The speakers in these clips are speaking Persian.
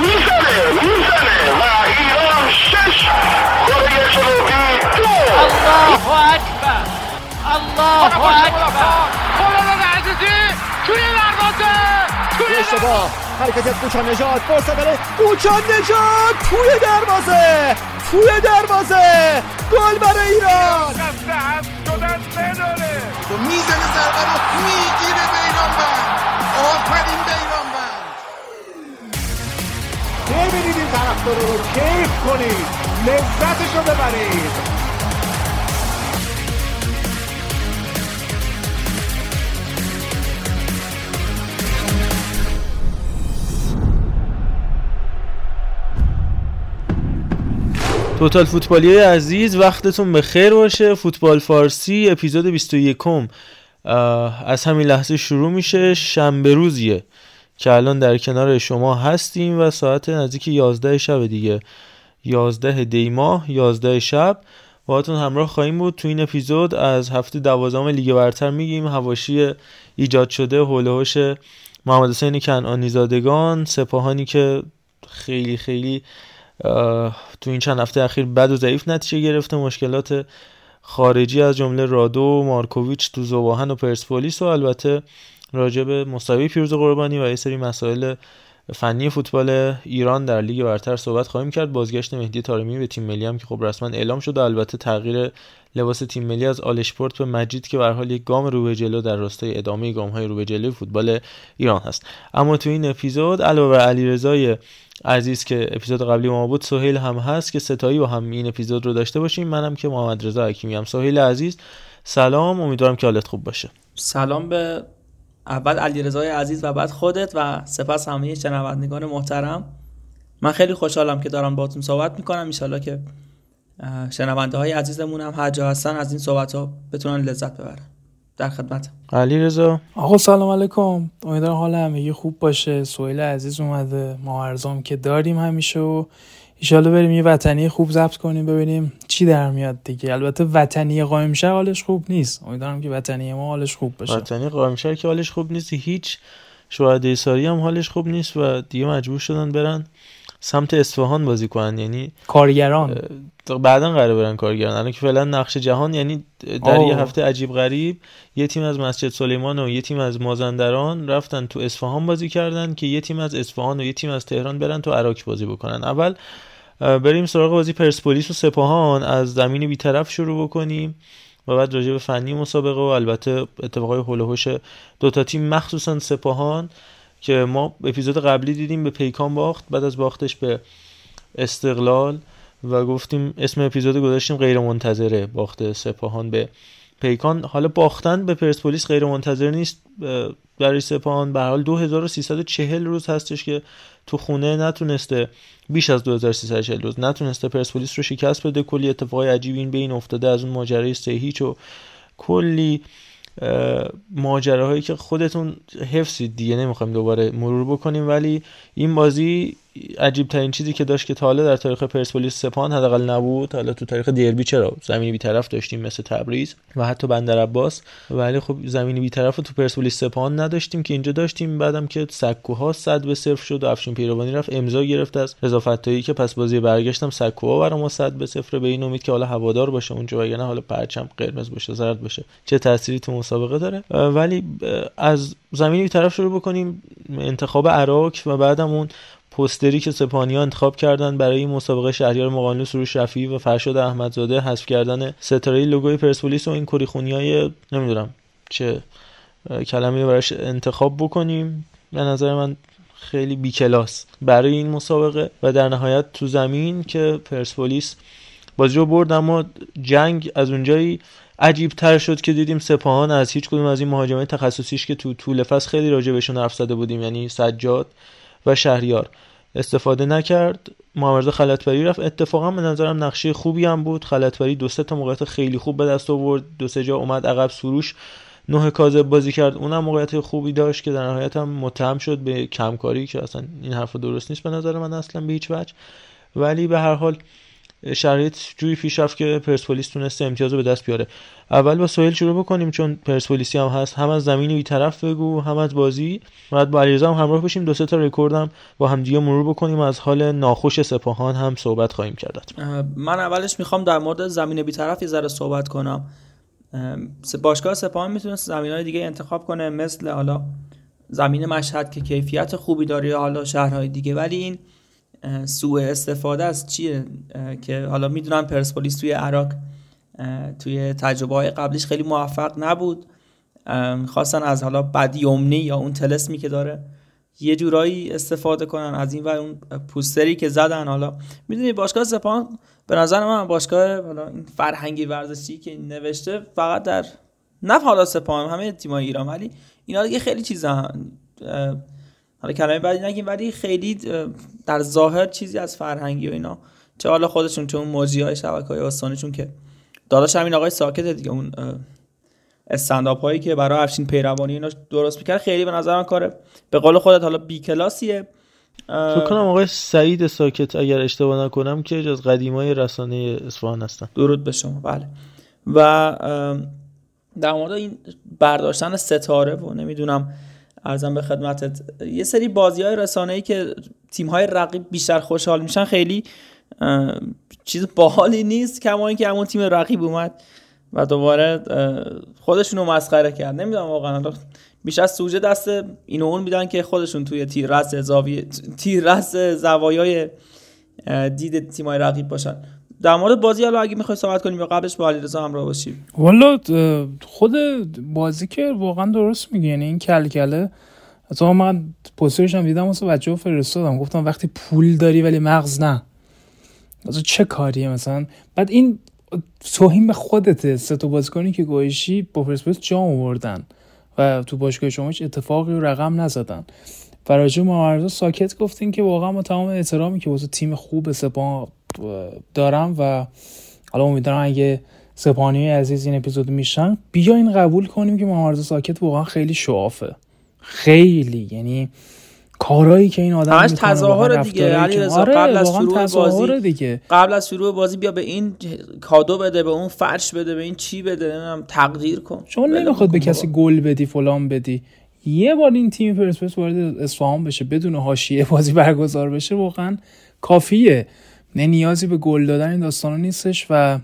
می‌زنه می‌زنه و ایران شش کره جنوبی دو الله اکبر الله اکبر خالد عزیزی توی دروازه حرکت نجات فرصت برای کوچان نجات توی دروازه توی دروازه گل برای ایران و می‌زنه ضربه رو می‌گیره بیرانوند آفرین بیرانوند ببینید این طرفدارا رو؟ کیف کنید. لذتش رو ببرید. توتال فوتبالی عزیز وقتتون به خیر باشه. فوتبال فارسی اپیزود 21 از همین لحظه شروع میشه. شنبه روزیه که الان در کنار شما هستیم و ساعت نزدیک 11 شب دیگه. 11 دی ماه 11 شب. باهاتون همراه خواهیم بود. تو این اپیزود از هفته دوازدهم لیگ برتر میگیم. هواشی ایجاد شده حول و حوش محمد حسین کنعانی زادگان سپاهانی که خیلی خیلی تو این چند هفته اخیر بد و ضعیف نتیجه گرفته مشکلات خارجی از جمله رادو و مارکوویچ تو زواهن و پرسپولیس و البته راجع به مساوی پیروز قربانی و یه سری مسائل فنی فوتبال ایران در لیگ برتر صحبت خواهیم کرد. بازگشت مهدی تارمی به تیم ملی هم که خب رسما اعلام شده البته تغییر لباس تیم ملی از آلشپورت به مجید که به حال یک گام رو به جلو در راستای ادامه گام های رو به جلوی فوتبال ایران هست. اما تو این اپیزود علاوه بر علیرضای عزیز که اپیزود قبلی ما بود سهیل هم هست که ستایی با هم این اپیزود رو داشته باشیم. منم که محمد رضا حکیمی هم سهیل عزیز سلام. امیدوارم که حالت خوب باشه. سلام به اول علیرضای عزیز و بعد خودت و سپس همه شنوندگان محترم. من خیلی خوشحالم که دارم باهاتون صحبت می‌کنم. ان که شنونده های عزیزمون هم هر جا هستن از این صحبت ها بتونن لذت ببرن. در خدمت. علی رضا آقا سلام علیکم. امیدوارم حال همگی خوب باشه. سویل عزیز اومده. ما ارزام که داریم همیشه و ایشالا بریم یه وطنی خوب ضبط کنیم ببینیم چی در میاد دیگه. البته وطنی قائم شهر حالش خوب نیست. امیدوارم که وطنی ما حالش خوب باشه وطنی قائم شهر که حالش خوب نیست. هیچ شهدای ساری هم حالش خوب نیست و دیگه مجبور شدن برن. سمت اصفهان بازی کنن یعنی کارگران. بعدا قرار برن کارگران. الان که فعلا نقش جهان یعنی در یه هفته عجیب غریب یه تیم از مسجد سلیمان و یه تیم از مازندران رفتن تو اصفهان بازی کردن که یه تیم از اصفهان و یه تیم از تهران برن تو عراق بازی بکنن. اول بریم سراغ بازی پرسپولیس و سپاهان. از زمین بیطرف شروع بکنیم و بعد راجع به فنی مسابقه و البته اتفاقای هول و دو تا تیم مخصوصا سپاهان. که ما اپیزود قبلی دیدیم به پیکان باخت بعد از باختش به استقلال و گفتیم اسم اپیزود گذاشتیم غیر منتظره باخت سپاهان به پیکان. حالا باختن به پرسپولیس غیر منتظر نیست برای سپاهان. به حال 2340 روز هستش که تو خونه نتونسته بیش از 2340 روز نتونسته پرسپولیس رو شکست بده. کلی اتفاقای عجیبی این بین افتاده از اون ماجرای سه هیچ و کلی. ماجراهایی که خودتون حفظید دیگه نمی‌خوایم دوباره مرور بکنیم ولی این بازی عجیب ترین چیزی که داشت که تا حالا در تاریخ پرسپولیس سپاهان حداقل نبود حالا تو تاریخ دربی چرا زمینی بیطرف داشتیم مثل تبریز و حتی بندر عباس ولی خب زمینی بیطرف تو پرسپولیس سپاهان نداشتیم که اینجا داشتیم. بعدم که سکوها صد به صفر شد و افشین پیروانی رفت امضا گرفت از رضا فتایی که پس بازی برگشتم سکوها برای ما صد به صفر به این امید که حالا هوادار باشه اونجا وگرنه حالا پرچم قرمز باشه زرد باشه. چه تأثیری تو مسابقه داره؟ ولی از زمینی بیطرف شروع بکنیم انتخاب عراق و بعدم اون پوستری که سپانیا انتخاب کردن برای مسابقه شهریار مقانلو سروش رفی و فرشاد احمدزاده حذف کردن ستاره لوگوی پرسپولیس و این کریخونی های نمی‌دونم چه کلمه براش انتخاب بکنیم. به نظر من خیلی بیکلاس برای این مسابقه و در نهایت تو زمین که پرسپولیس بازی رو برد اما جنگ از اونجایی عجیب تر شد که دیدیم سپاهان از هیچ کدوم از این مهاجمای تخصصیش که تو طول فصل خیلی راجع بهشون حرف زده بودیم یعنی سجاد و شهریار. استفاده نکرد. محمد خلطبری رفت. اتفاقا به نظرم نقشه خوبی هم بود. خلطبری دو سه تا موقعیت خیلی خوب به دست آورد. دو سه جا اومد عقب سروش. نه کاذب بازی کرد. اونم موقعیت خوبی داشت که در نهایت هم متهم شد به کمکاری که اصلا این حرف درست نیست به نظر من اصلا به هیچ وجه. ولی به هر حال شرایط جوری پیش رفت که پرسپولیس تونسته امتیاز رو به دست بیاره. اول با سوهل شروع بکنیم چون پرسپولیسی هم هست. هم از زمین طرف بگو هم از بازی. بعد با علیرضا هم همراه بشیم. دو سه تا رکوردم با همدیگه مرور بکنیم. از حال ناخوش سپاهان هم صحبت خواهیم کرد. من اولش می‌خوام در مورد زمین بیطرف یه ذره صحبت کنم. باشگاه سپاهان می‌تونست زمین های دیگه انتخاب کنه مثل حالا زمین مشهد که کیفیت خوبی داره حالا شهرهای دیگه. ولی این سوء استفاده از چیه؟ که حالا می‌دونم پرسپولیس توی عراق توی تجربه های قبلیش خیلی موفق نبود. خواستن از حالا بدیومنی یا اون تلسمی که داره یه جورایی استفاده کنن. از این و اون پوستری که زدن حالا. می‌دونی باشگاه سپاهان به نظر من باشگاه حالا فرهنگی ورزشی که نوشته فقط در نه حالا سپاهان همه تیمای ایران ولی اینا دیگه خیلی چیزا حالا کلمه بعدی نگیم ولی خیلی در ظاهر چیزی از فرهنگی و اینا. چه حالا خودشون چون موجی های شبکه های چون که داداش همین آقای ساکت دیگه اون استنداپ هایی که برای افشین پیروانی اینا درست می‌کرد خیلی به نظر من کاره به قول خودت حالا بی کلاسیه. فکر کنم آقای سعید ساکت اگر اشتباه نکنم که از قدیمای رسانه اصفهان هستن. درود به شما. بله. و در مورد این برداشتن ستاره و نمی‌دونم ارزم به خدمتت. یه سری بازی های رسانه ای که تیم های رقیب بیشتر خوشحال میشن خیلی چیز باحالی نیست کما اینکه همون تیم رقیب اومد و دوباره خودشونو مسخره کرد. نمی‌دونم واقعا. بیش از سوژه دست این اون میدن که خودشون توی تیر رس زاویه تیر رس زوایای دید تیمای رقیب باشن. در مورد بازی حالا اگه می‌خوای صحبت کنیم یا قبلش با علیرضا همراه باشیم والا خود بازی که واقعا درست میگه یعنی این کلکله تو من پوسترش هم دیدم واسه بچه‌ها فرستادم. گفتم وقتی پول داری ولی مغز نه. از چه کاریه مثلا؟ بعد این توهین به خودته سه تا بازیکنی که گویشی با پرسپولیس جام آوردن و تو باشگاه شما اتفاقی و رقم نزدن. فراجو ما ساکت گفتین که واقعا ما تمام احترامی که واسه تیم خوب سپاه دارم و حالا امیدوارم اگه سپانی عزیز این اپیزود میشن این قبول کنیم که محمد ساکت واقعا خیلی شعافه خیلی یعنی کارهایی که این آدم همش تظاهر دیگه. علی رضا آره قبل از شروع بازی دیگه. قبل از شروع بازی بیا به این کادو بده به اون فرش بده به این چی بده نمی‌دونم تقدیر کن. چون نمی‌خواد به کسی گل بدی فلان بدی. یه بار این تیم پرسپولیس وارد اصفهان بشه بدون حاشیه بازی برگزار بشه واقعا کافیه. نه نیازی به گل دادن این داستانا نیستش و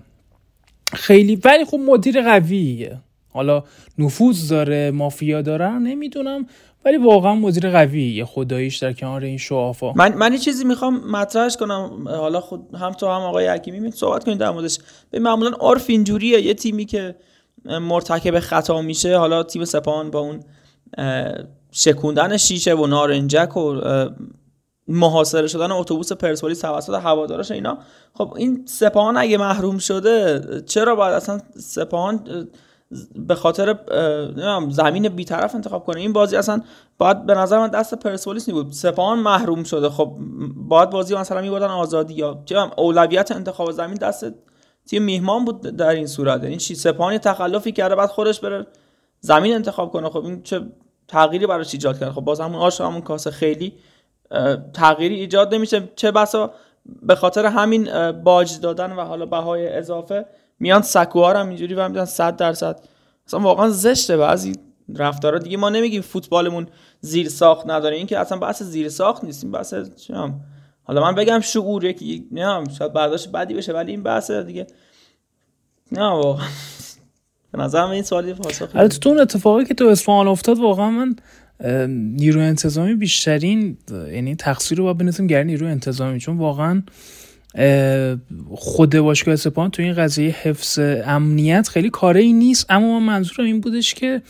خیلی ولی خب مدیر قویه. حالا نفوذ داره مافیا داره نمی‌دونم ولی واقعا مدیر قویه. خداییش در کنار این شوافا من من چیزی می‌خوام مطرحش کنم. حالا خود هم تو هم آقای حکیمی می صحبت کنید در موردش. به معمولا عرف اینجوریه. یه تیمی که مرتکب خطا میشه حالا تیم سپاهان با اون شکوندن شیشه و نارنجک و محاصره شدن اتوبوس پرسپولیس توسط هوادارش اینا. خب این سپاهان اگه محروم شده چرا باید اصلا سپاهان به خاطر زمین بیطرف انتخاب کنه؟ این بازی اصلا باید به نظر من دست پرسپولیس بود سپاهان محروم شده. خب باید بازی مثلا میبردن آزادی یا چه اولویت انتخاب زمین دست تیم میهمان بود در این صورت. این چی؟ سپاهان تخلفی کرده بعد خودش بره زمین انتخاب کنه. خب این چه تغییری براش ایجاد کرد. خب باز همون آش همون کاسه خیلی تغییری ایجاد نمیشه. چه بسا به خاطر همین باج دادن و حالا بهای اضافه میان سکوها هم اینجوری و میدن 100 درصد. اصلا واقعا زشته. بعضی رفتارا دیگه ما نمیگیم فوتبالمون زیر ساخت نداره. این که اصلا بحث زیر ساخت نیستیم بحث چم حالا من بگم شعور یکی نه شاید برداشت بدی بشه ولی این بحث دیگه نه واقعا. به نظرم این سوالی پاسخ البته تو اون اتفاقی که تو اصفهان افتاد واقعا من نیرو انتظامی بیشترین یعنی تقصیر رو باید بنظرم گر نیرو انتظامی چون واقعا خود باشگاه سپاهان تو این قضیه حفظ امنیت خیلی کاره ای نیست. اما من منظورم این بودش که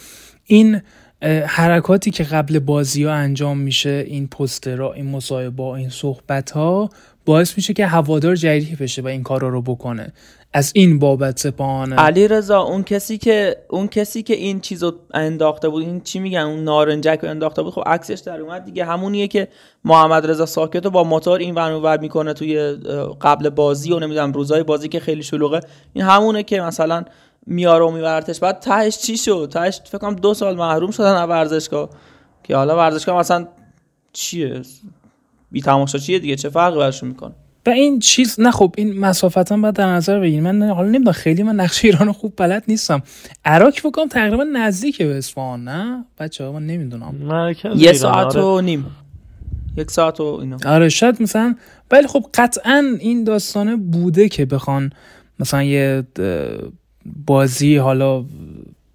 این حرکاتی که قبل بازی ها انجام میشه این پسترها این مصاحبه این صحبت ها باعث میشه که هوادار جریح بشه و این کارا رو بکنه. از این بابت سپاهانه علی رضا اون کسی که اون کسی که این چیزو انداخته بود این چی میگن؟ اون نارنجک رو انداخته بود. خب عکسش در اومد دیگه. همونیه که محمد رضا ساکت رو با موتور این ور ور می‌کنه توی قبل بازی و نمی‌دونم روزای بازی که خیلی شلوغه. این همونه که مثلا میاره و میبرتش. بعد تهش چی شد؟ تهش فکر کنم دو سال محروم شدن از ورزشگاه. که حالا ورزشگاه مثلا چیه؟ بی تماشا چیه دیگه؟ چه فرقی برشون می‌کنه؟ و این چیز نه خب این مسافت هم باید در نظر بگیریم. من حالا نمی‌دونم خیلی من نقش ایران خوب بلد نیستم. عراق بکنم تقریبا نزدیک به اصفهان نه؟ بچه ها من نمی‌دونم. یه ساعت و نیم. یک ساعت و اینو آره شاید مثلا ولی خب قطعا این داستانه بوده که بخوان مثلا یه بازی حالا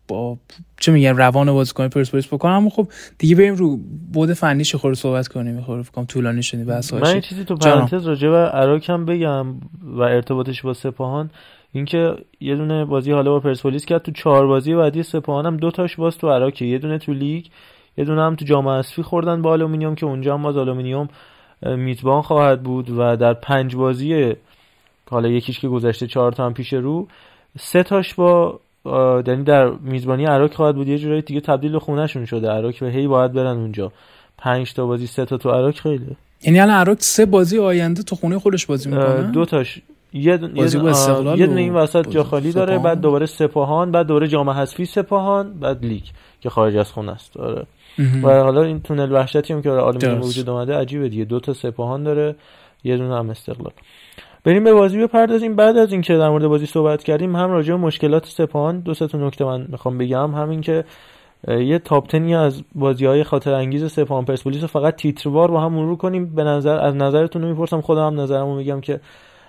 با چه میگن روان بازیکن پرسپولیس بکنم. اما خب دیگه بریم رو بود فنیش خور صحبت کنیم. می‌خوره فکر طولانی شدی بحث من این چیزی تو پرانتز راجع به عراق هم بگم و ارتباطش با سپاهان. اینکه یه دونه بازی حالا با پرسپولیس کرد تو چهار بازی بعدی سپاهان هم دو تاش باز تو عراق یه دونه تو لیگ یه دونه هم تو جام حذفی خوردن با آلومینیوم که اونجا هم باز آلومینیوم میزبان خواهد بود و در پنج بازی حالا یکیش که گذشته چهار تا هم پیش رو سه تاش با یعنی در میزبانی عراق خواهد بود. یه جورایی دیگه تبدیل به خونهشون شده. عراق و هی باید برن اونجا. پنج تا بازی سه تا تو عراق خیلی. یعنی الان عراق سه بازی آینده تو خونه خودش بازی می‌کنه؟ دو تاش. یه بازی یه دونه این وسط جا خالی داره بعد دوباره سپاهان بعد دوباره جام حذفی سپاهان بعد لیگ که خارج از خونه است. آره. و حالا این تونل وحشتی هم که آلمان وجود اومده عجیبه دیگه. دو تا سپاهان داره یه دونه هم استقلال. بریم به بازی بپردازیم. بعد از اینکه در مورد بازی صحبت کردیم هم راجع به مشکلات سپاهان دو تا نکته من می‌خوام بگم. همین که یه تاپ از بازی های خاطر انگیز سپاهان پرسپولیس فقط تیتروار با هم مرور کنیم. به نظر از نظرتون می‌پرسم. خودم هم نظرمو میگم که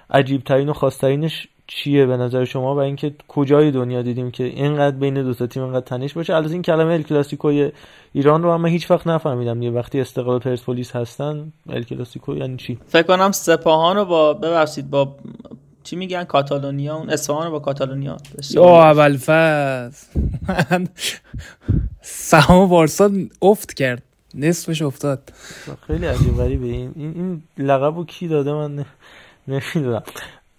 عجیب ترین و خاصترینش چیه به نظر شما و اینکه کجای دنیا دیدیم که اینقدر بین دو تا تیم اینقدر تنش باشه؟ البته این کلمه ال کلاسیکو ایران رو من هیچ وقت نفهمیدم. یه وقتی استقلال پرسپولیس هستن ال کلاسیکو یعنی چی؟ فکر کنم سپاهان رو با ببخشید با چی میگن؟ کاتالونیا؟ اون اصفهان رو با کاتالونیا یا اول فاز سهام بارسا افت کرد. نصفش افتاد. خیلی عجیب غریبه. این این لقبو کی داده؟ من نمی‌دونم.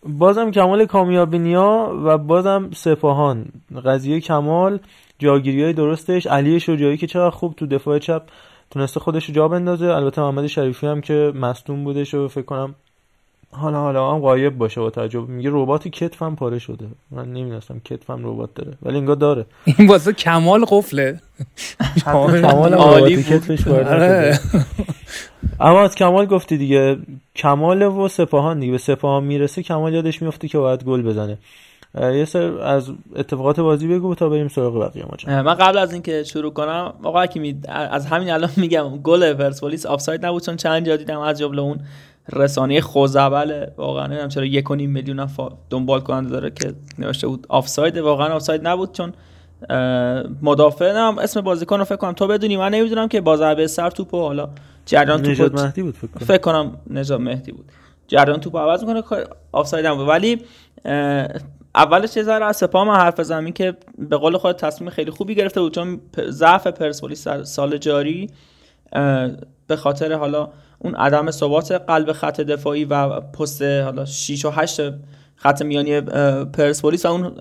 بازم کمال کامیابینیا و بازم سپاهان. قضیه کمال جاگیری های درستش. علی شجاعی که چقدر خوب تو دفاع چپ تونسته خودش رو جا بندازه. البته محمد شریفی هم که مصدوم بودش و فکر کنم حالا حالا هم قایب باشه با تعجب. میگه ربات کتفم پاره شده. من نمی‌دونستم کتفم ربات داره. ولی انگار داره. این واسه کمال قفله. کمال عالی کتفش آره. اما از کمال گفتی دیگه. کمال و سپاهان دیگه. به سپاهان می‌رسه کمال یادش میفته که باید گل بزنه. یه سر از اتفاقات بازی بگو تا بریم سراغ بقیه ماجرا. من قبل از اینکه شروع کنم آقا حکیمی از همین الان میگم گل پرسپولیس آفساید نبود چون چند جا دیدم از جمله اون. رسانه خزعبل واقعا نمی‌دونم چرا یک و نیم میلیون دنبال کننده داره که نوشته بود آفساید. واقعا آفساید نبود چون مدافع نم اسم بازیکن رو فکر کنم. تو بدونی من نمی‌دونم که با ضربه سر توپو حالا جریان توپ مهدی بود فکر کنم. فکر کنم نجات مهدی بود. جریان توپ عوض می‌کنه آفساید هم بود. ولی اولش یه ذره از سپاه من حرف بزنم. که به قول خود تصمیم خیلی خوبی گرفته بود چون ضعف پرسپولیس سال جاری. به خاطر حالا اون عدم ثبات قلب خط دفاعی و پست حالا 6 و 8 خط میانی پرسپولیس اون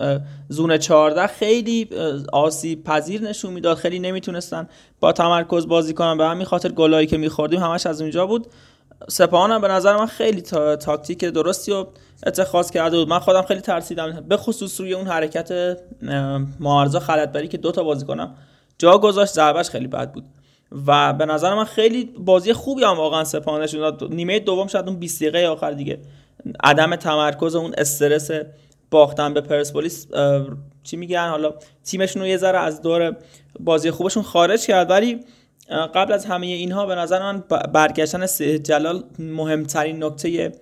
زون 14 خیلی آسیب پذیر نشون می‌داد. خیلی نمی‌تونستن با تمرکز بازی کنن. به همین خاطر گلایی که میخوردیم همش از اونجا بود. سپاهان هم به نظر من خیلی تا... تاکتیک درستی و اتخاذ کرده بود. من خودم خیلی ترسیدم. به خصوص روی اون حرکت معارضه خلطبری که دوتا بازی کنم جا گذاشت. ضربش خیلی بد بود. و به نظر من خیلی بازی خوبی هم واقعا سپاهان نیمه دوم شاید اون 20 دقیقه آخر دیگه. عدم تمرکز اون استرس باختن به پرسپولیس چی میگن؟ حالا تیمشون رو یه ذره از دور بازی خوبشون خارج کرد. ولی قبل از همه اینها به نظر من برگشتن جلال مهمترین نکته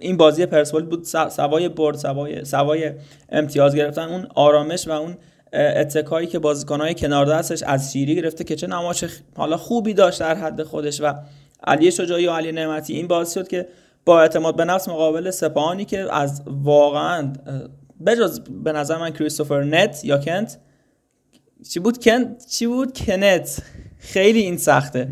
این بازی پرسپولیس بود. سوای برد سوای سوای امتیاز گرفتن. اون آرامش و اون اتکایی که بازیکنهای کنار دستش از شیری گرفته که چه نمایش حالا خوبی داشت در حد خودش و علی شجاعی و علی نعمتی. این باعث شد که با اعتماد به نفس مقابل سپاهانی که از واقعا بجز به نظر من کریستوفر نت یا کنت چی بود؟ کنت؟ چی بود؟ کنت. خیلی این سخته.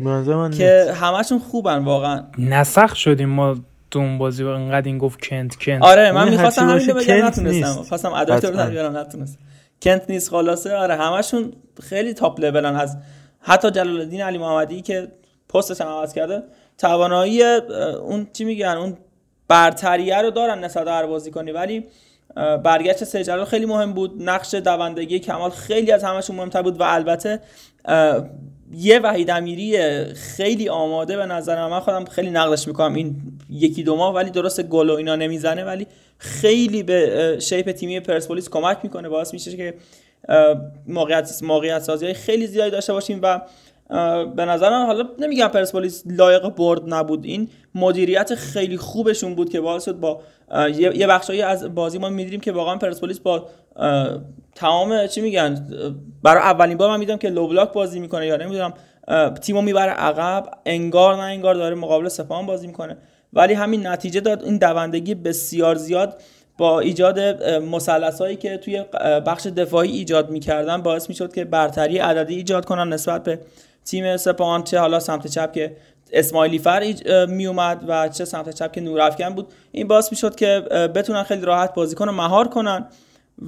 که همشون خوبن واقعا. نسخ شدیم ما دوم بازی انقدر این گفت کنت کنت. آره من می‌خواستم همین بگم نتونستم. خواستم ادای رو بیارم نتونستم. کنت نیست خلاصه آره همشون خیلی تاپ لولن از حتی جلال الدین علی محمدی که پستش هم عوض کرده توانایی اون چی میگن اون برتریه رو دارن نسبت هر بازی کنی ولی برگشت سجلال خیلی مهم بود. نقش دوندگی کمال خیلی از همشون مهمتر بود و البته یه وحید امیری خیلی آماده به نظر من خودم خیلی نقدش می‌کنم. این یکی دو ماه ولی درست گل و اینا نمی‌زنه ولی خیلی به شیپ تیمی پرسپولیس کمک می‌کنه. باعث میشه که موقعیت موقعیت سازی های خیلی زیادی داشته باشیم و به نظر من حالا نمیگم پرسپولیس لایق برد نبود. این مدیریت خیلی خوبشون بود که باعث شد با یه بخشایی از بازی ما می‌دیدیم که واقعا پرسپولیس با تمام چی میگن برای اولین بار من میدم که لو بلاک بازی می‌کنه یا نمی‌دونم تیمو می‌بره عقب انگار نه انگار داره مقابل سپاهان بازی می‌کنه. ولی همین نتیجه داد. این دوندگی بسیار زیاد با ایجاد مسلس هایی که توی بخش دفاعی ایجاد می‌کردن باعث می‌شد که برتری عددی ایجاد کنن نسبت به تیم سپاهان. چه حالا سمت چپ که اسماعیلی فر می اومد و چه سمت چپ که نورافکن بود. این باعث می‌شد که بتونن خیلی راحت بازی کنن مهار کنن.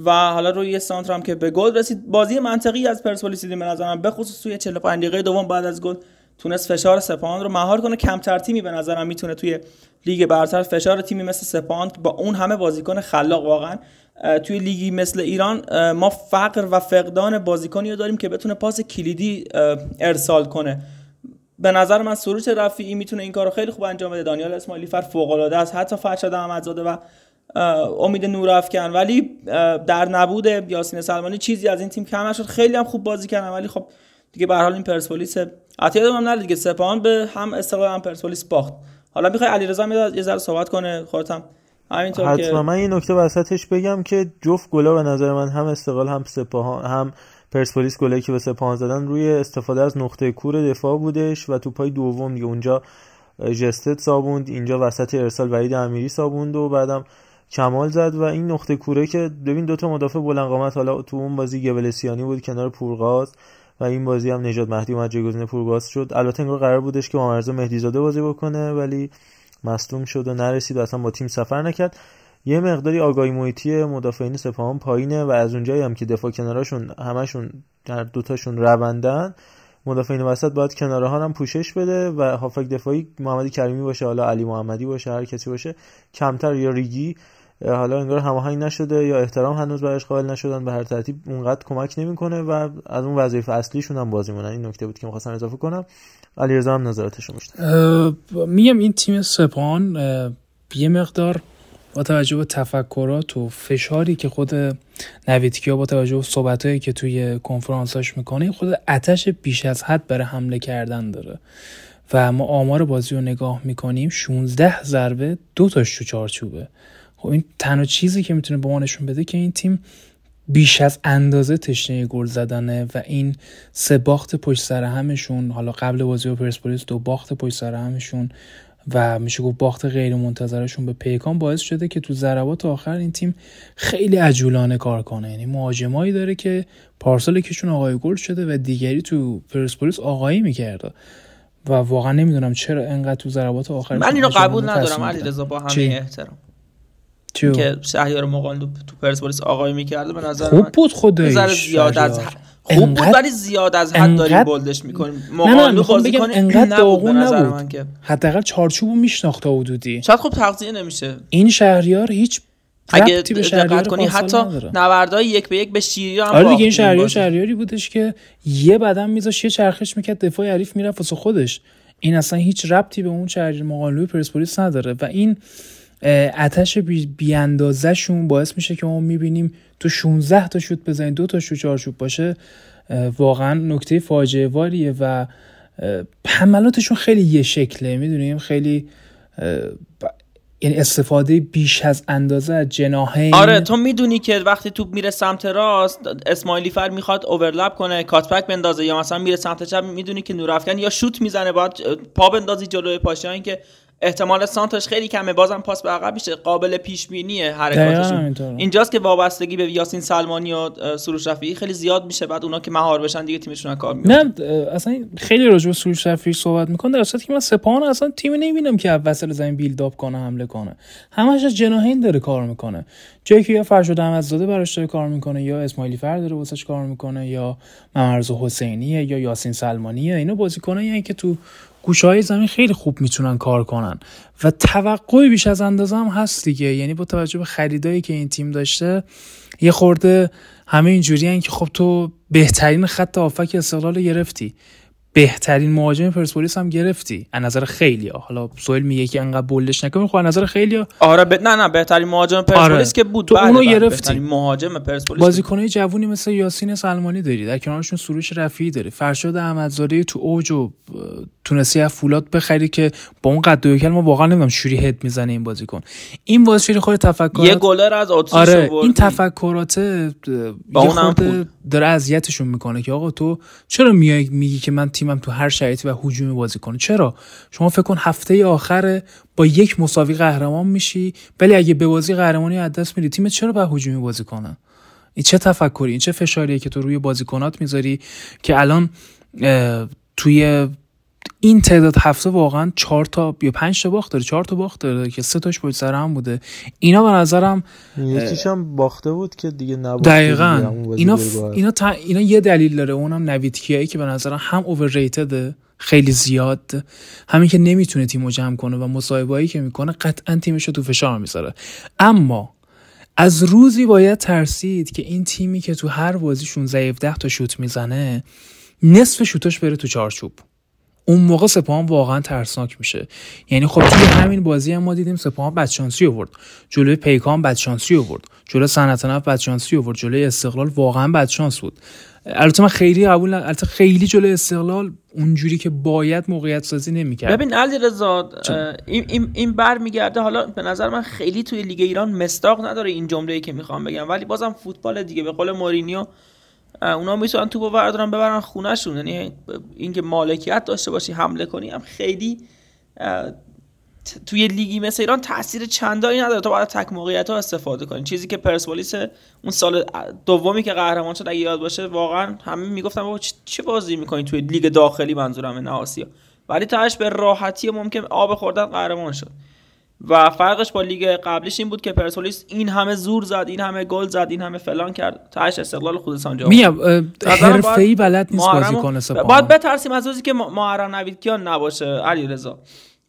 و حالا روی یه سانتر هم که به گل رسید. بازی منطقی از پرسپولیس دیدیم به نظرم به خصوص توی 45 دقیقه دوم بعد از گل تونست فشار سپاهان رو مهار کنه. کمتر تیمی به نظرم می‌تونه توی لیگ برتر فشار تیمی مثل سپاهان با اون همه بازیکن خلاق واقعا توی لیگی مثل ایران ما فقر و فقدان بازیکنی رو داریم که بتونه پاس کلیدی ارسال کنه. به نظر من سروش رفیعی می‌تونه این کارو خیلی خوب انجام بده. دانیال اسماعیلی فر فوق العاده است. حتی فرشاد احمدزاده و امید نور افکن ولی در نبود یاسین سلمانی چیزی از این تیم کم نشد. خیلی هم خوب بازی کردن ولی خب دیگه به حال این پرسپولیس عطیه هم نره دیگه. سپاهان به هم استقلال هم پرسپولیس باخت. حالا می‌خوای علیرضا یه ذره صحبت کنه خودت هم. همینطور حتما. که من این نکته وسطش بگم که جفت گلا به نظر من هم استقلال هم سپاهان هم پرسپولیس گلایی که به سپاهان زدن روی استفاده از نقطه کور دفاع بودش و تو پای دوم دیگه. اونجا جستت صابوند اینجا وسط ارسال وحید امیری صابوند و بعدم کمال زد و این نقطه کوره که ببین دوتا مدافع بلند قامت حالا تو اون بازی گبلسیانی بود کنار پورغاز و این بازی هم نجات مهدی اومد جایگزین پورغاز شد. البته انگار قرار بودش که مهدی مهدیزاده بازی بکنه ولی مصدوم شد و نرسید و اصلا با تیم سفر نکرد. یه مقداری آگاهی محیطی مدافعین سپاهان پایینه و از اونجایی هم که دفاع کناراشون همشون هر دوتاشون روندن مدافعین وسط باید کناره ها هم پوشش بده و هافک دفاعی محمدی کریمی باشه حالا علی محمدی باشه هر کسی باشه کمتر یا ریگی حالا انگار هماهنگ نشده یا احترام هنوز برایش قائل نشدن به هر ترتیب اونقدر کمک نمی‌کنه و از اون وظیفه اصلیشون هم بازی مونن این نکته بود که می‌خواستم اضافه کنم. علیرضا هم نظراتش رو میگم این تیم سپان یه مقدار با توجه به تفکرات و فشاری که خود نویدکیا با توجه به صحبتهایی که توی کنفرانساش می‌کنه خود اتش بیش از حد برای حمله کردن داره. و ما آمار بازی رو نگاه می‌کنیم 16 ضربه دو تاش تو چارچوبه. خب این تنها چیزی که می‌تونه به ما نشون بده که این تیم بیش از اندازه تشنه گل زدنه و این سه باخت پشت سر همشون حالا قبل بازی با پرسپولیس دو باخت پشت سر همشون و میشه گفت باخت غیر منتظرشون به پیکان باعث شده که تو ضربات آخر این تیم خیلی عجولانه کار کنه. یعنی مهاجمایی داره که پارسال کشون آقای گل شده و دیگری تو پرسپولیس آقایی می‌کرده. و واقعا نمی‌دونم چرا انقدر تو ضربات آخر من اینو قبول ندارم علیرضا با همه احترام. چیو؟ که شهریار مقالدو تو پرسپولیس آقایی می‌کرده به نظر خوب بود خودش زیاد از خوب بود ولی زیاد از حد داریم بولدش می‌کنیم. مقالدو بازی کنه انقدر داغون نبود. حداقل چارچوبو میشناخته حدودی. شاید خوب تغذیه نمیشه. این شهریار هیچ اگه دقت کنی حتی نبردای یک به یک به شیری هم آره دیگه این شهریار شهریاری بودش که یه بدن میذاش یه چرخش می‌کرد دفاع حریف می‌رفت واسه خودش. این اصلا هیچ ربطی به اون شهریار مقالوی پرسپولیس نداره. و این اتش بیاندازه شون باعث میشه که ما می‌بینیم تو 16 تا شوت بزنید دو تا شوت چارچوب باشه واقعا نکته فاجعه واریه و حملاتشون خیلی یه شکله می‌دونیم؟ خیلی یعنی استفاده بیش از اندازه از جناحین آره تو می‌دونی که وقتی توپ میره سمت راست اسماعیلی فر می‌خواد اوورلپ کنه کاتبک بندازه یا مثلا میره سمت چپ می‌دونی که نورافکن یا شوت می‌زنه باید پا بندازی جلوی پاشه که احتمال سانتش خیلی کمه بازم پاس به عقب میشه. قابل پیش بینیه حرکاتشون اینجاست که وابستگی به یاسین سلمانی و سروش رفیعی خیلی زیاد میشه بعد اونا که مهار بشن دیگه تیمشون کار می‌کنه نه اصلا خیلی راجع به سروش رفیعی صحبت می‌کنه در که من سپاهان اصلا تیمی نمی‌بینم که وسط زمین بیلد کنه حمله کنه. همش از جناحین داره کار می‌کنه. جایی که یا فرشاد احمدزاده براش داره کار می‌کنه یا اسماعیلی فر داره واسش کار می‌کنه یا ممرز حسینیه یا یاسین سلمانیه اینا بازیکنایی یعنی که تو گوشه های زمین خیلی خوب می‌تونن کار کنن. و توقعی بیش از اندازه هم هست دیگه. یعنی با توجه به خریدایی که این تیم داشته یه خورده همه اینجوری که خب تو بهترین خط آفک استقلال گرفتی. بهترین مهاجم پرسپولیس هم گرفتی از نظر خیلی ها. حالا سوئیل میگه که انقدر بولش نکنه خب از نظر خیلی ها. آره ب... نه نه بهترین مهاجم پرسپولیس آره. که بود تو بله، اونو بله، گرفتی. بهترین مهاجم پرسپولیس بازیکنای جوونی مثل یاسین سلمانی داری در کنارشون سروش رفیعی داری فرشاد احمدزاده تو اوج و اه، تونستی از فولاد بخری که با اون قد و ما واقعا نمی‌دونم شوری هد می‌زنه این بازیکن این بازیکن خود تفکرات یه گلر از اتریش آره. این تفکرات یه اونم خورده. داره اذیتشون می‌کنه که آقا تو چرا میای میگی که من تیمم تو هر شرایطی و هجومی بازی کنه. چرا؟ شما فکر کن هفته آخر با یک مساوی قهرمان میشی ولی اگه به بازی قهرمانی از دست میدی تیمت چرا باید هجومی بازی کنه؟ این چه تفکری این چه فشاریه که تو روی بازیکنات می‌ذاری که الان توی این تعداد هفته واقعا چهار تا یا پنج تا باخت داره چهار تا باخت داره که سه تاش پشت سر هم بوده. اینا به نظرم یکیش هم باخته بود که دیگه دیگه، دقیقا اینا, ف... اینا, ت... اینا یه دلیل داره اونم نوید کیایی که به نظرم هم اوورریتده خیلی زیاد. همین که نمی‌تونه تیمو جمع کنه و مصاحبهایی که می‌کنه قطعا تیمش رو تو فشار می‌ذاره. اما از روزی باید ترسید که این تیمی که تو هر بازی 16 17 تا شوت می‌زنه نصف شوتاش بره تو چارچوب. اون موقع سپاهان واقعا ترسناک میشه. یعنی خب توی همین بازی هم ما دیدیم سپاهان بدشانسی آورد. جلوی پیکان بدشانسی آورد. جلوی صنعت نفت بدشانسی آورد. جلوی استقلال واقعا بدشانس بود. البته من خیلی قبول البته خیلی جلوی استقلال اونجوری که باید موقعیت سازی نمی‌کرد. ببین علی رضا این این برمیگرده حالا به نظر من خیلی توی لیگ ایران مستاق نداره این جمله‌ای که می‌خوام بگم. ولی بازم فوتبال دیگه به قول مورینیو اونا می‌تونن توپو بردارن ببرن خونهشون. یعنی اینکه مالکیت داشته باشی حمله کنی هم خیلی توی لیگی مثل ایران تاثیر چندانی نداره. تو باید تک موقعیت ها استفاده کنی. چیزی که پرسپولیس اون سال دومی که قهرمان شد اگه یاد باشه واقعا همه می‌گفتن بابا چه بازی می‌کنی توی لیگ داخلی منظورم نه آسیا ولی تاش به راحتی ممکن آب خوردن قهرمان شد. و فرقش با لیگ قبلیش این بود که پرسپولیس این همه زور زد این همه گل زد این همه فلان کرد. تاش استقلال خودستان جا میگم نظرم حرفه‌ای باید بلد نیست بازی کنه سپاهان. باید بترسیم از روزی که ما- محرم نویدکیان نباشه علی رضا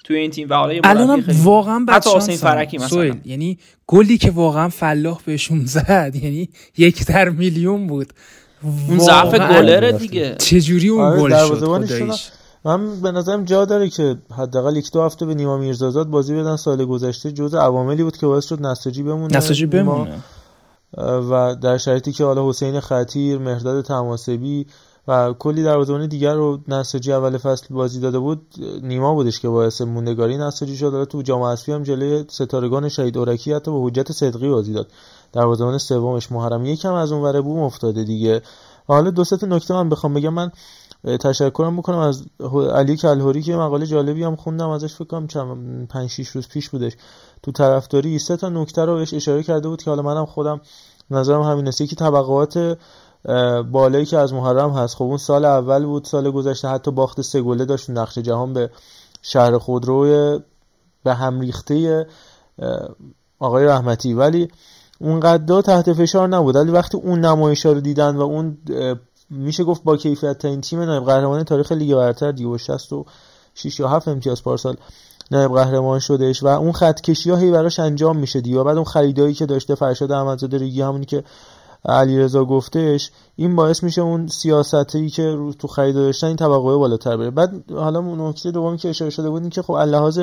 توی این تیم و حالا خیلی- واقعا حتی حسین فرکی مثلا. یعنی گلی که واقعا فلاح بهشون زد یعنی یک در میلیون بود. اون ضعف گلره دیگه. چجوری اون آره، گل شد؟ من به نظرم جا داره که حداقل یک دو هفته به نیما میرزازاد بازی بدن. سال گذشته جزء عواملی بود که باعث شد نساجی بمونه. نساجی. بمونه. و در شرایطی که حالا حسین خطیر مهرداد تماسبی و کلی دروازه‌بان دیگر رو نساجی اول فصل بازی داده بود نیما بودش که باعث موندگاری نساجی شد. حالا تو جام حذفی هم جلوی ستارگان شهید اورکی حتی با حجت صدقی بازی داد. دروازه‌بان سومش محرم یکم از اون ور بوم افتاده دیگه. حالا دو سه تا نکته من بخوام بگم. من اه، تشکرم بکنم از علی کلهوری که مقاله جالبی هم خوندم ازش فکر کنم چند 5 6 روز پیش بودش. تو طرفداری سه تا نکته رو بهش اشاره کرده بود که حالا منم خودم نظرم همین است. یکی طبقات بالایی که از محرم هست. خب اون سال اول بود سال گذشته حتی باخت سه گله داشت. نقش جهان به شهر خودرو به هم ریخته آقای رحمتی. ولی اونقدر تحت فشار نبود. ولی وقتی اون نمایشا رو دیدن و اون میشه گفت با کیفیت ترین تیم نایب قهرمان تاریخ لیگ برتر دیگه با 66 یا 7 امتیاز پارسال نایب قهرمان شدش و اون خط کشی ها براش انجام میشه دیگه و بعد اون خریدایی که داشته فرشاد احمدزاده ریگی همونی که علیرضا گفتش این باعث میشه اون سیاستی که رو تو خرید داشتن این طبقه بالاتر بره. بعد حالا اون نکته دومی که اشاره شده بود این که خب لحاظ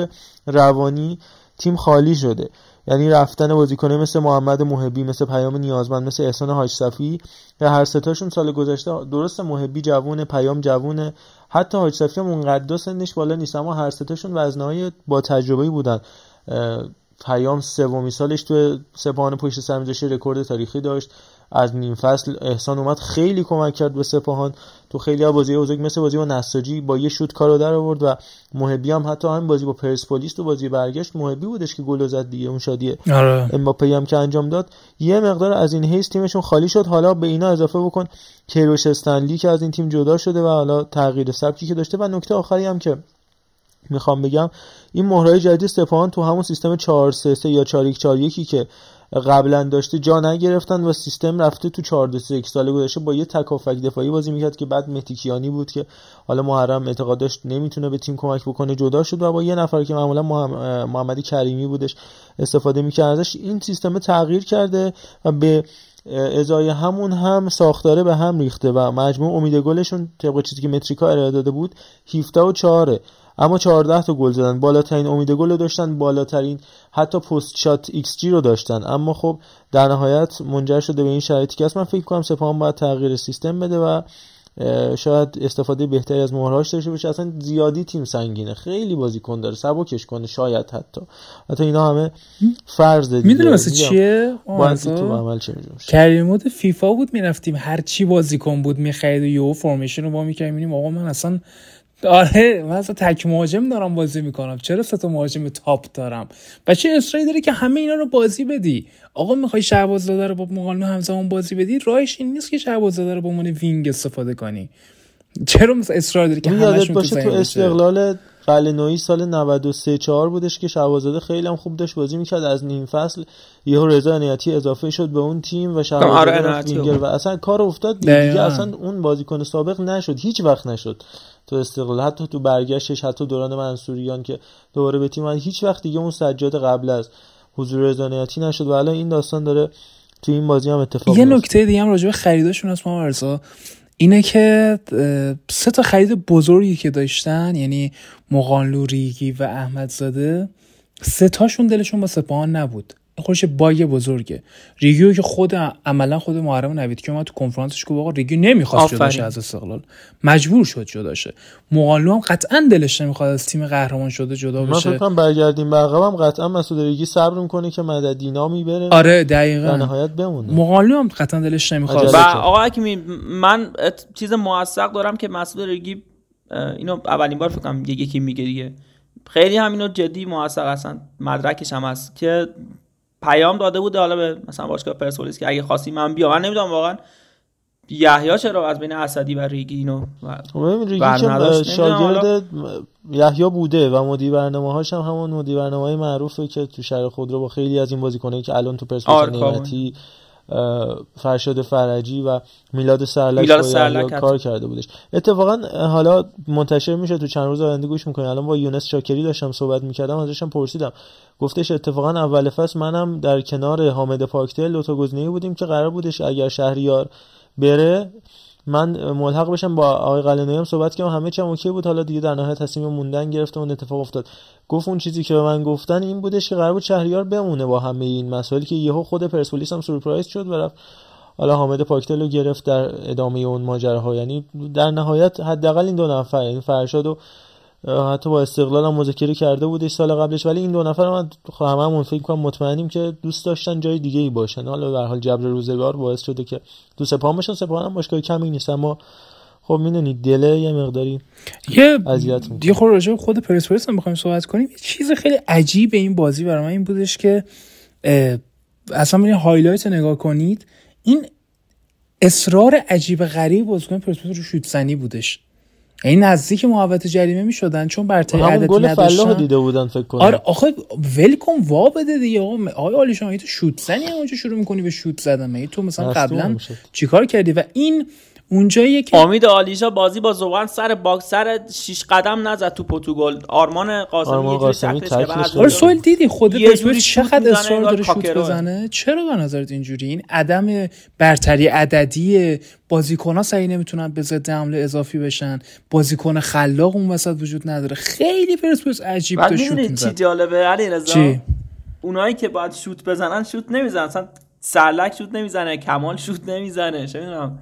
روانی تیم خالی شده. یعنی رفتن بازیکنه مثل محمد محبی مثل پیام نیازمند مثل احسان حاج صفی که هر ستاشون سال گذشته درست محبی جوونه پیام جوونه حتی حاج صفی هم اونقدر سنش بالا نیست اما هر ستاشون وزنهای با تجربه بودن. پیام سومی سالش تو سپاهان پشت سر رکورد تاریخی داشت. از نیم فصل احسان اومد خیلی کمک کرد به سپاهان. تو خیلی از بازی بزرگ مثل بازی با نساجی با یه شوت کارو در آورد و محبی هم حتی همین بازی با پرسپولیس تو بازی برگشت. محبی بودش که گل زد دیگه اون شادی آره. امباپه هم که انجام داد. یه مقدار از این حیث تیمشون خالی شد. حالا به اینا اضافه بکن. کیروش استنلی که از این تیم جدا شده و حالا تغییر سبکی که داشته. و نکته آخری هم که می‌خوام بگم این مهرای جدید سپاهان تو همون سیستم 4 3 3 یا 4 1 4 1 که قبلا داشته جا نگرفتن و سیستم رفته تو 4 2 3 1 سال گذشته با یه تکافک دفاعی بازی می‌کرد که بعد متیکیانی بود که حالا محرم اعتقاد داشت نمی‌تونه به تیم کمک بکنه جدا شد و با یه نفر که معمولا محمد کریمی بودش استفاده می‌کرد ازش. این سیستم تغییر کرده و به ازای همون هم ساختاره به هم ریخته و مجموع امید گلشون طبق چیزی که متریکا ارائه داده بود 17 و 4 اما 14 تا گل زدن. بالاترین امید گل رو داشتن بالاترین حتی post-shot xG رو داشتن. اما خب در نهایت منجر شده به این شرایطی که من فکر کنم سپاهان باید تغییر سیستم بده و شاید استفاده بهتری از مهره‌هاش داشته باشه. اصلا زیادی تیم سنگینه. خیلی بازیکن داره. سبکش کنه. شاید حتی. حتی اینا همه فرض می‌دونی واسه چیه؟ تو عمل چه career mode فیفا بود می‌رفتیم. هر چی بازیکن بود می‌خرید و یهو formation رو با می‌کردیم. آقا من اصلا آره من اصلا تک مهاجم دارم بازی می‌کنم. چرا سه تا مهاجم top دارم؟ و چه اصراری داری که همه اینا رو بازی بدی؟ آقا می‌خوای شهباز زاده رو با مغانلو همزمان بازی بدی؟ راهش این نیست که شهباز زاده رو به عنوان wing استفاده کنی. چرا مثلا اصرار داری که همشون باشه تو استقلال قلنوی سال 93 4 بودش که شهبازاده خیلی هم خوب داشت بازی می‌کرد. از نیم فصل یهو رضا عنایتی اضافه شد به اون تیم و شهبازاده آره و اصلا کار افتاد دیگه. اصلا اون بازیکن سابق نشد. هیچ وقت نشد. تو استقلال حتی تو برگشتش حتی دوران منصوریان که دوباره به تیم هیچ وقت دیگه اون سجاد قبل از حضور رضانیتی نشد و الان این داستان داره تو این بازی هم اتفاق یه نکته دیگه هم راجع به خریداشون هست ما ارسا. اینه که سه تا خرید بزرگی که داشتن یعنی مقانلو ریگی و احمدزاده سه تاشون دلشون با سپاهان نبود. خودش باگ بزرگه. ریگیو که خود عملا خود محرم نوید که ما تو کنفرانسش گفت آقا ریگیو نمی‌خواست جداشه از استقلال. مجبور شد جداشه. مقالو هم قطعا دلش نمی‌خواد از تیم قهرمان شده جدا بشه. من فکر برگردیم به هم قطعا مسعود ریگی صبر می‌کنه که مددینا می‌بره. آره دقیقاً. نهایت بمونه. مقالو هم قطعا دلش نمی‌خواد و آقا حکیمی من چیز موثق دارم که مسعود ریگی اینو اولین بار فکر کنم یکی میگه دیگه. خیلی همینو جدی موثق هستن. مدرکش هم هست که پیام داده بوده حالا به مثلا باشگاه پرسپولیس که اگه خواستی من بیام. من نمی‌دونم واقعا یحیی چرا از بین اسدی و ریگی اینو خب ریگی شاگرد یحیی بوده و مدیر برنامه هاش هم همون مدیر برنامه های معروفه که تو شهر خود رو با خیلی از این بازیکنایی که الان تو پرسپولیس نعمتی فرشاد فرجی و میلاد سرلک, میلاد کار کرده بودش. اتفاقا حالا منتشر میشه تو چند روز آینده گوش می‌کنی الان با یونس شاکری داشتم صحبت می‌کردم ازشم پرسیدم. گفتش اتفاقا اول فصل منم در کنار حامد پاکتل دو تا گزینه‌ای بودیم که قرار بودش اگر شهریار بره من ملحق بشم با آقای قلنوی هم صحبت کردم. همه چی اوکی بود. حالا دیگه در نهایت تصمیم موندن گرفته اون اتفاق افتاد. گفت اون چیزی که به من گفتن این بودش که قرار بود شهریار بمونه با همه این مسائلی که یهو خود پرسپولیس هم سورپرایز شد و رفت. حالا حامد پاکتل رو گرفت در ادامه اون ماجراها. یعنی در نهایت حداقل این دو نفر یعنی فرشاد و حتی با استقلال هم مذاکره کرده بودش سال قبلش. ولی این دو نفر من هممون فکر کنم مطمئنیم که دوست داشتن جای دیگه ای باشن. حالا به حال جبر روزگار باعث شده که تو سپاه باشن. سپاه هم باشگاه کمی نیست اما خب می‌دونی دله یه مقداری یه اذیت یه راجع خود پرسپولیس هم بخوایم صحبت کنیم. یه چیز خیلی عجیب این بازی برای من این بودش که اصلا من هایلایت نگاه کنید. این اصرار عجیب غریب بازیکن پرسپولیس رو شوت زنی بودش. این نزدیک محوطه جریمه می‌شدن چون برتری عددی گل فلاح دیده بودن فکر کنم. آره آخه ول کن وا بده دیگه. آقا علی شما تو شوت زنی اونجا شروع می‌کنی به شوت زدن. تو مثلا قبلا چیکار کردی؟ و این اونجایی که امید آلیشا بازی با زوان سر باکس سر شیش قدم نزد تو پرتغال. آرمان قاسمی آرمان قاسمی آره سوال دیدی خود پرسپولیس چقدر اصرار داره شوت بزنه؟ چرا به نظرت اینجوری؟ این عدم برتری عددی بازیکن سعی نمی‌تونن به ضد حمله اضافی بشن. بازیکن خلاق اون وسط وجود نداره. خیلی پرسپولیس عجیب تو شوت می‌زنه چی جالبه؟ علیرضا اونایی که باید شوت بزنن شوت نمی‌زنن. مثلا سرلک شوت نمی‌زنه کمال شوت نمی‌زنه. چه می‌دونم.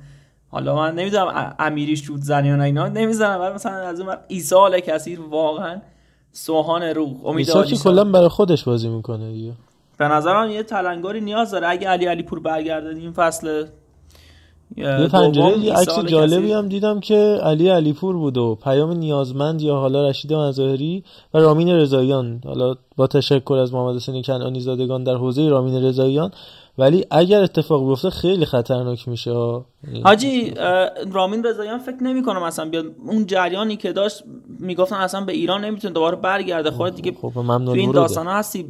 حالا من نمی‌دونم امیری شوت زنی یا نه اینا نمی‌زنم ولی مثلا از اون ایسال کثیر واقعا سوهان رو امید که کلا برای خودش بازی می‌کنه دیگه. به نظرم یه تلنگاری نیاز داره. اگه علی علی پور برگرده این فصل یه پنجره یه عکس جالبی هم دیدم که علی علی پور بود و پیام نیازمند یا حالا رشید مظاهری و رامین رضاییان. حالا با تشکر از محمد حسین کنعانی زادگان در حوزه رامین رضاییان ولی اگر اتفاق بیفته خیلی خطرناک میشه. حاجی رامین رضاییان فکر نمی کنم اصلا بیاد. اون جریانی که داشت می‌گفتن اصلا به ایران نمی‌تونه دوباره برگرده. خود دیگه خب تو این داستان هستی.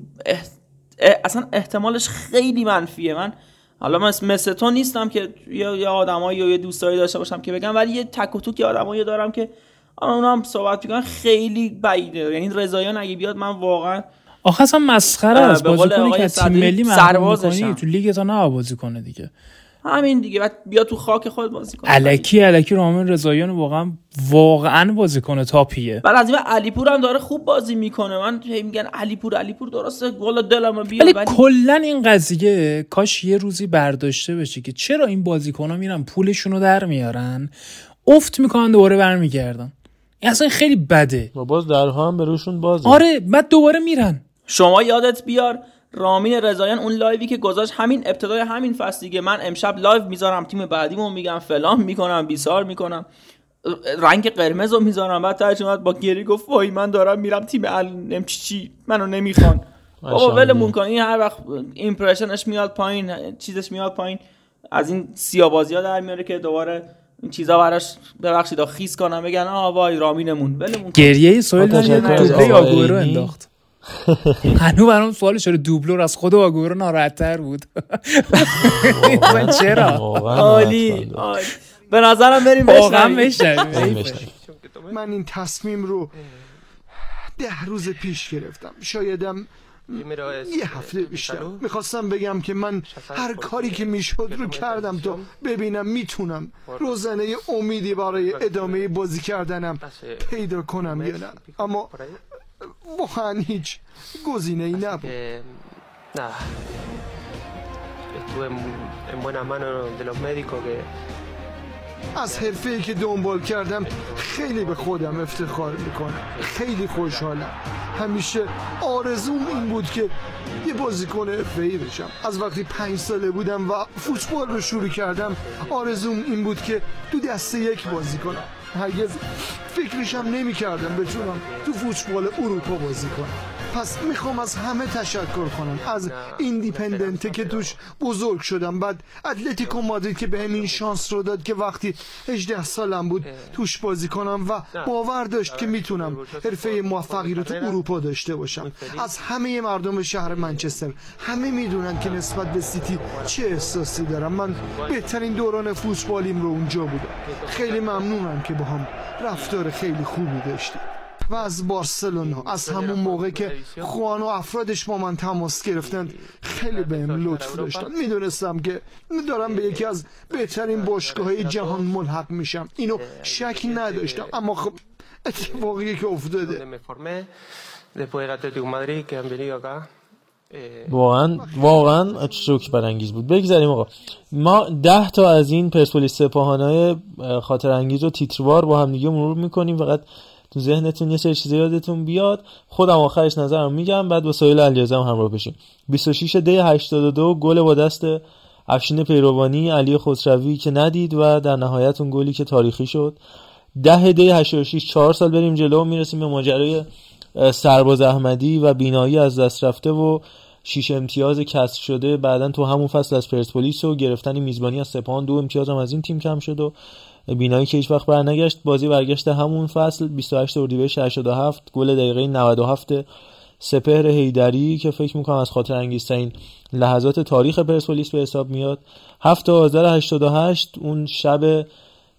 اصلا احتمالش خیلی منفیه. من حالا من مثل تو نیستم که یا آدمایی یا یه دوستایی داشته باشم که بگم ولی یه تک و توک آدمایی دارم که اونا هم صحبت می‌کنن خیلی بعیده. یعنی رضاییان اگه بیاد من واقعا آخه اصلا مسخره است. بازی کنی که تیم ملی سرباز تو لیگ تا نه بازی کنه دیگه. همین دیگه. بعد بیا تو خاک خود بازی کن الکی الکی رامین رضاییان واقعا واقعا بازیکن top یه. بعد از این علیپور هم داره خوب بازی می‌کنه. من هی میگن علیپور علیپور درسته گل دلمو بیا ولی ولی کلا این قضیه کاش یه روزی برداشته بشه که چرا این بازیکن ها میرن پولشون رو در میارن افت می‌کنن دوباره برمیگردن. این اصلا خیلی بده. و باز درها هم به روشون بازه. آره بعد دوباره میرن. شما یادت بیار رامین رضاییان اون live ی که گذاشت همین ابتدای همین فصل دیگه. من امشب live می‌ذارم تیم بعدیمو میگم فلان می‌کنم بیسار می‌کنم. رنگ قرمز رو می‌ذارم. بعد ترجمه اومد با گری گفت وای من دارم میرم تیم ال نم چی چی؟ منو نمی‌خوان. بابا. ولمون کن. این هر وقت ایمپرشنش میاد پایین چیزش میاد پایین. از این سیابازی ها در میاره که دوباره این چیزا براش ببخشید خیس کنم بگن آ وای رامینمون. ولمون کن. گریه اینی. انداخت. هنو برام سوال چرا دوبلور از خود آگورو ناراحت‌تر بود. من چرا؟ عالی. به نظرم بریم بشنویم. من این تصمیم رو ده روز پیش گرفتم. شایدم یه هفته بیشتر. می‌خواستم بگم که من هر کاری که می‌شد رو کردم تا ببینم می‌تونم روزنه امیدی برای ادامه بازی کردنم پیدا کنم یا نه. اما واقعا هیچ گزینه ای نبود. que از حرفه ای که دنبال کردم خیلی به خودم افتخار می‌کنم. خیلی خوشحالم. همیشه آرزوم این بود که یه بازیکن ای بشم. از وقتی پنج ساله بودم و فوتبال رو شروع کردم آرزوم این بود که تو دسته یک بازی کنم. هرگز فکرشم نمی کردم بتونم تو فوتبال اروپا بازی کنم. پس می‌خوام از همه تشکر کنم. از ایندیپندنته که توش بزرگ شدم. بعد اتلتیکو مادرید که بهم این شانس رو داد که وقتی 18 سالم بود توش بازی کنم و باور داشت که می‌تونم حرفه موفقی رو تو اروپا داشته باشم. از همه مردم شهر منچستر همه می‌دونن که نسبت به سیتی چه احساسی دارم. من بهترین دوران فوتبالیم رو اونجا بودم. خیلی ممنونم که با هم رفتار خیلی خوبی داشتیم و از بارسلونا از همون موقع که خوان و افرادش با من تماس گرفتن خیلی بهم لطف داشتن. می‌دونستم که دارم به یکی از بهترین باشگاه های جهان ملحق میشم. اینو شک نداشتم. اما خب اتفاقی که افتاده. واقعا واقعا شوک برانگیز بود. بگذاریم آقا. ما ده تا از این پرسپولیس سپاهانای خاطر انگیز رو تیتروار با هم دیگه مرور می‌کنیم. فقط تو ذهنتون یه سری چیزا یادتون بیاد. خودم آخرش نظرم میگم بعد با سایل علیرضا هم همراه بشیم. 26 دی 82 گل با دست افشین پیروانی علی خسروی که ندید و در نهایت اون گلی که تاریخی شد. 10 دی 86 4 سال بریم جلو می‌رسیم به ماجرای سرباز احمدی و بینایی از دست رفته و شیش امتیاز کسر شده. بعدا تو همون فصل از پرسپولیس و گرفتن میزبانی از سپاهان دو امتیاز هم از این تیم کم شد و بینایی که هیچ وقت برنگشت بازی برگشت همون فصل 28 اردیبهشت 87 گل دقیقه 97 سپهر هیدری که فکر می‌کنم از خاطر انگیزترین لحظات تاریخ پرسپولیس به حساب میاد. 7 آذر 88 اون شب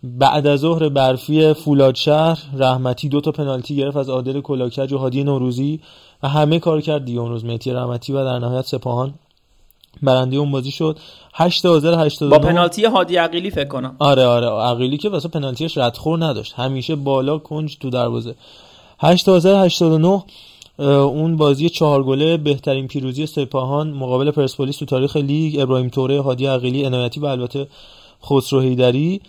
بعد از ظهر برفی فولاد شهر رحمتی دو تا پنالتی گرفت از عادل کلاکج و هادی نوروزی و همه کار کرد روز مهدی رحمتی و در نهایت سپاهان. برنده اون بازی شد. 8 آذر 89 با پنالتی هادی عقیلی فکر کنم. آره آره. عقیلی که واسه پنالتیش ردخور نداشت. همیشه بالا کنج تو دروازه. 8 آذر 89 اه، اون بازی چهار گله بهترین پیروزی سپاهان مقابل پرسپولیس تو تاریخ لیگ. ابراهیم توره هادی عقیلی عنایتی و البته خسرو هیدری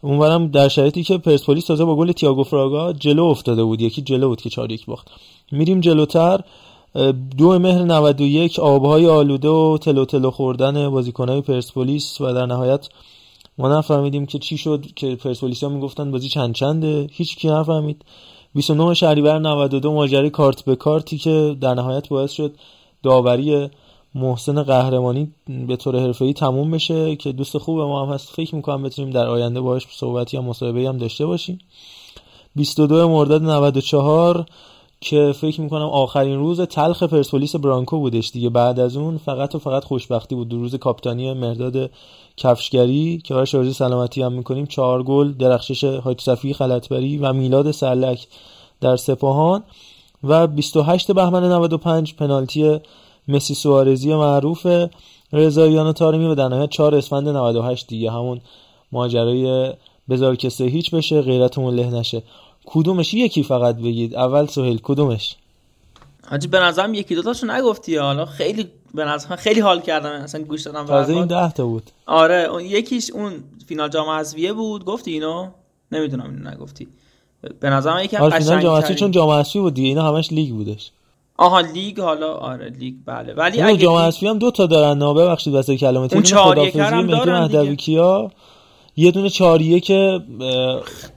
اونورم در شرایطی که پرسپولیس تازه با گل تییاگو فراگا جلو افتاده بود. یکی جلو بود که 4 1 باخت. میریم جلوتر. دو مهر 91 آبهای آلوده و تلو تلو خوردن بازیکنهای پرسپولیس و در نهایت ما نفهمیدیم که چی شد که پرسپولیس ها می‌گفتن بازی چند چنده. هیچ کی نفهمید. 29 شهریور 92 ماجرای کارت به کارتی که در نهایت باعث شد داوری محسن قهرمانی به طور حرفه‌ای تموم بشه که دوست خوب ما هم هست. فکر می‌کنم بتونیم در آینده باهاش صحبتی یا مصاحبه هم داشته باشیم. 22 مرداد 94 که فکر می‌کنم آخرین روز تلخ پرسپولیس برانکو بودش دیگه. بعد از اون فقط و فقط خوشبختی بود. دو روز کاپیتانی مرداد کفشگری که براش آرزوی سلامتی هم می‌کنیم چهار گل درخشش حاج صفی خلطبری و میلاد سرلک در سپاهان. و 28 بهمن 95 پنالتی مسی سوارزی معروف رضاییان تارمی و در نهایت 4 اسفند 98 دیگه. همون ماجرای بذار که سه هیچ بشه غیرتمون له نشه. کدومش؟ یکی فقط بگید. اول سهیل کدومش؟ حاجی به نظرم یکی دوتاشو نگفتی حالا خیلی به نظرم خیلی حال کردم. اصلا گوش دادم تازه این ده تا بود. آره اون یکیش اون فینال جام حذفیه بود. گفتی اینو؟ نمی‌دونم اینو نگفتی. به نظرم یکم آره فینال جام حذفی چون جام حذفی بود دیگه. اینا همش لیگ بودش. آها لیگ حالا آره لیگ بله. ولی اون اگه جام لیگ- حذفی هم دو تا دارن نه ببخشید واسه کلمات اون چهار یک هم دارن دیگه. یه دونه چاریه که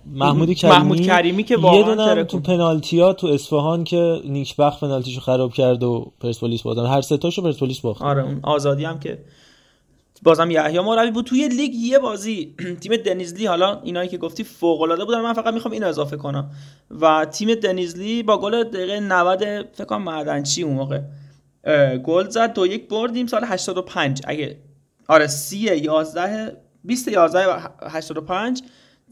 محمود کریمی محمود کریمی که یه واقعا دونه هم ترکون. تو پنالتیا تو اصفهان که نیکبخت پنالتیشو خراب کرد و پرسپولیس باختن هر سه تاشو پرسپولیس باخت. آره اون آزادی هم که بازم یحیی مربی بود. توی لیگ یه بازی تیم دنیزلی حالا اینایی که گفتی فوق العاده بودن. من فقط می‌خوام اینو اضافه کنم. و تیم دنیزلی با گل دقیقه 90 فکر کنم معدنچی اون موقع گل زد. دو یک بردیم. سال 85 اگه آره 30 11 20 11 و 85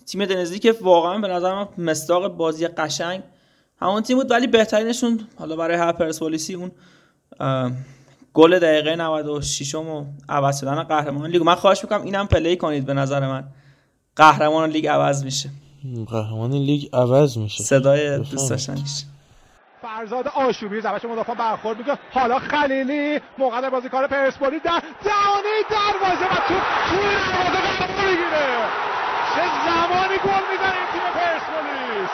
تیم دنیزلی که واقعا به نظر من مصداق بازی قشنگ همون تیم بود. ولی بهترینشون حالا برای هر پرسپولیسی اون گل دقیقه 96 و عوض شدن قهرمان لیگ. من خواهش می‌کنم اینم play کنید به نظر من. قهرمان لیگ عوض میشه. قهرمان لیگ عوض میشه. صدای دوست داشتنیش. فرزاد آشوبی زبش مدافع برخورد می‌کنه. حالا خلیلی موقع بازی کار پرسپولیس در دهانه دروازه و تو توی دروازه قرار می‌گیره. چه زمانی گل می‌زنه این تیم پرسپولیس؟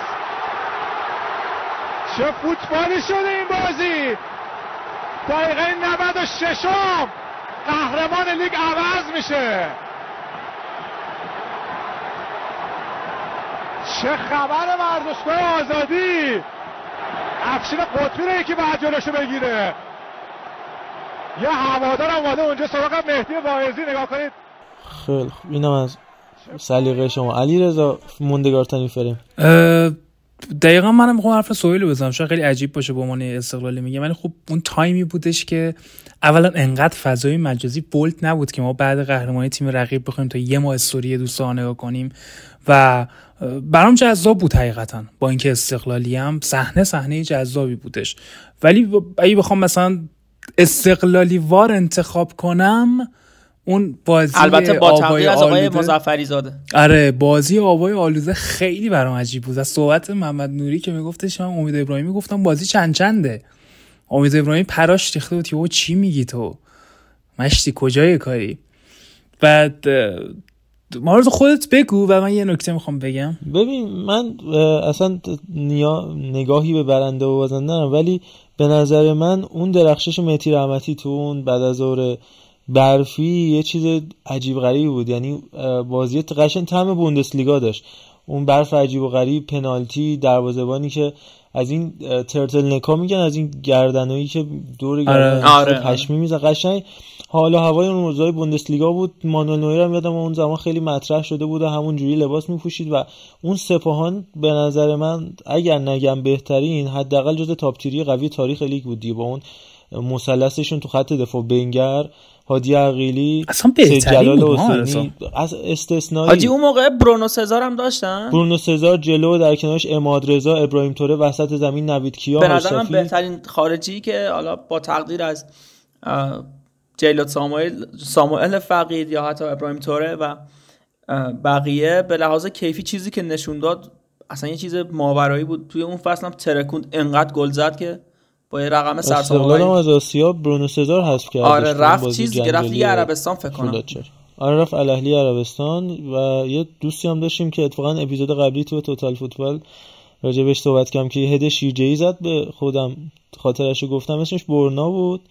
چه فوتبالی شده این بازی؟ دقیقه 96 قهرمان لیگ عوض میشه. چه خبر ورزشگاه آزادی؟ افشین قطبی رو یکی باید جلوشو بگیره. یه هوادار هم اومده اونجا. سراغ مهدی واعظی نگاه کنید. خیلی خوب. اینم از سلیقه شما. علی رضا موندگارترین فریم دقیقا منم می‌خوام حرف سویل رو بزنم. شاید خیلی عجیب باشه به عنوان استقلالی میگه. ولی خب اون تایمی بودش که اولا انقدر فضای مجازی بولت نبود که ما بعد قهرمانی تیم رقیب بخوایم تا یه ماه استوری دوستان نگاه کنیم و برام جذاب بود حقیقتا. با اینکه استقلالی هم صحنه صحنه جذابی بودش. ولی اگه بخوام مثلا استقلالی وار انتخاب کنم اون بازی البته با تقدیر از آقای مظفری زاده آره بازی آوای آلوده خیلی برام عجیب بود. از صحبت محمد نوری که میگفتش من امید ابراهیمی گفتم بازی چند چنده؟ امید ابراهیمی پراش ریخته بود که او چی میگی تو؟ مشتی کجای کاری؟ بعد مارز خودت بگو و من یه نکته می‌خوام بگم. ببین من اصلا نیا... نگاهی به برنده و بازنده ندارم ولی به نظر من اون درخشش مهدی رحمتی تو اون بعد از ظهر برفی یه چیز عجیب غریبی بود. یعنی بازی قشنگ تم بوندسلیگا داشت. اون برف عجیب و غریب پنالتی دروازه‌بانی که از این ترتل نکا میگن از این گردنایی که دور گردن آره، آره. پشمی میزن قشنگ. حالا هوای اون روزای بوندسلیگا بود. مانوئل نویر هم یادم اون زمان خیلی مطرح شده بود و همون جوری لباس میپوشید و اون سپاهان به نظر من اگر نگم بهترین حداقل جز تاپ تیری قوی تاریخ لیگ بود دیگه با اون مثلثشون تو خط دفاع. بنگر هادی عقیلی اصلا سید بهترین بود، از استثنایی. حاجی اون موقع برونو سزار هم داشتن؟ برونو سزار جلو در کنارش اماد رضا ابراهیم توره وسط زمین نوید کیا به نظر من هاشفی. بهترین خارجی که حالا با تقدیر از اه، جیلات ساموئل ساموئل فقید یا حتی ابراهیم توره و بقیه به لحاظ کیفی چیزی که نشون داد اصلا یه چیز ماورایی بود. توی اون فصل هم ترکوند انقدر گل زد که با یه رقم سرسام‌آوری از آسیا برونو سزار حذف کرد آره رفت چیز رفت لیگ عربستان فکر کنم. آره رفت الاهلی عربستان و یه دوستی هم داشتیم که اتفاقا اپیزود قبلی تو توتال فوتبال راجبش صحبت کردم که یه هد شیرجه‌ای زد به خودم خاطرش رو گفتم اسمش برنا بود.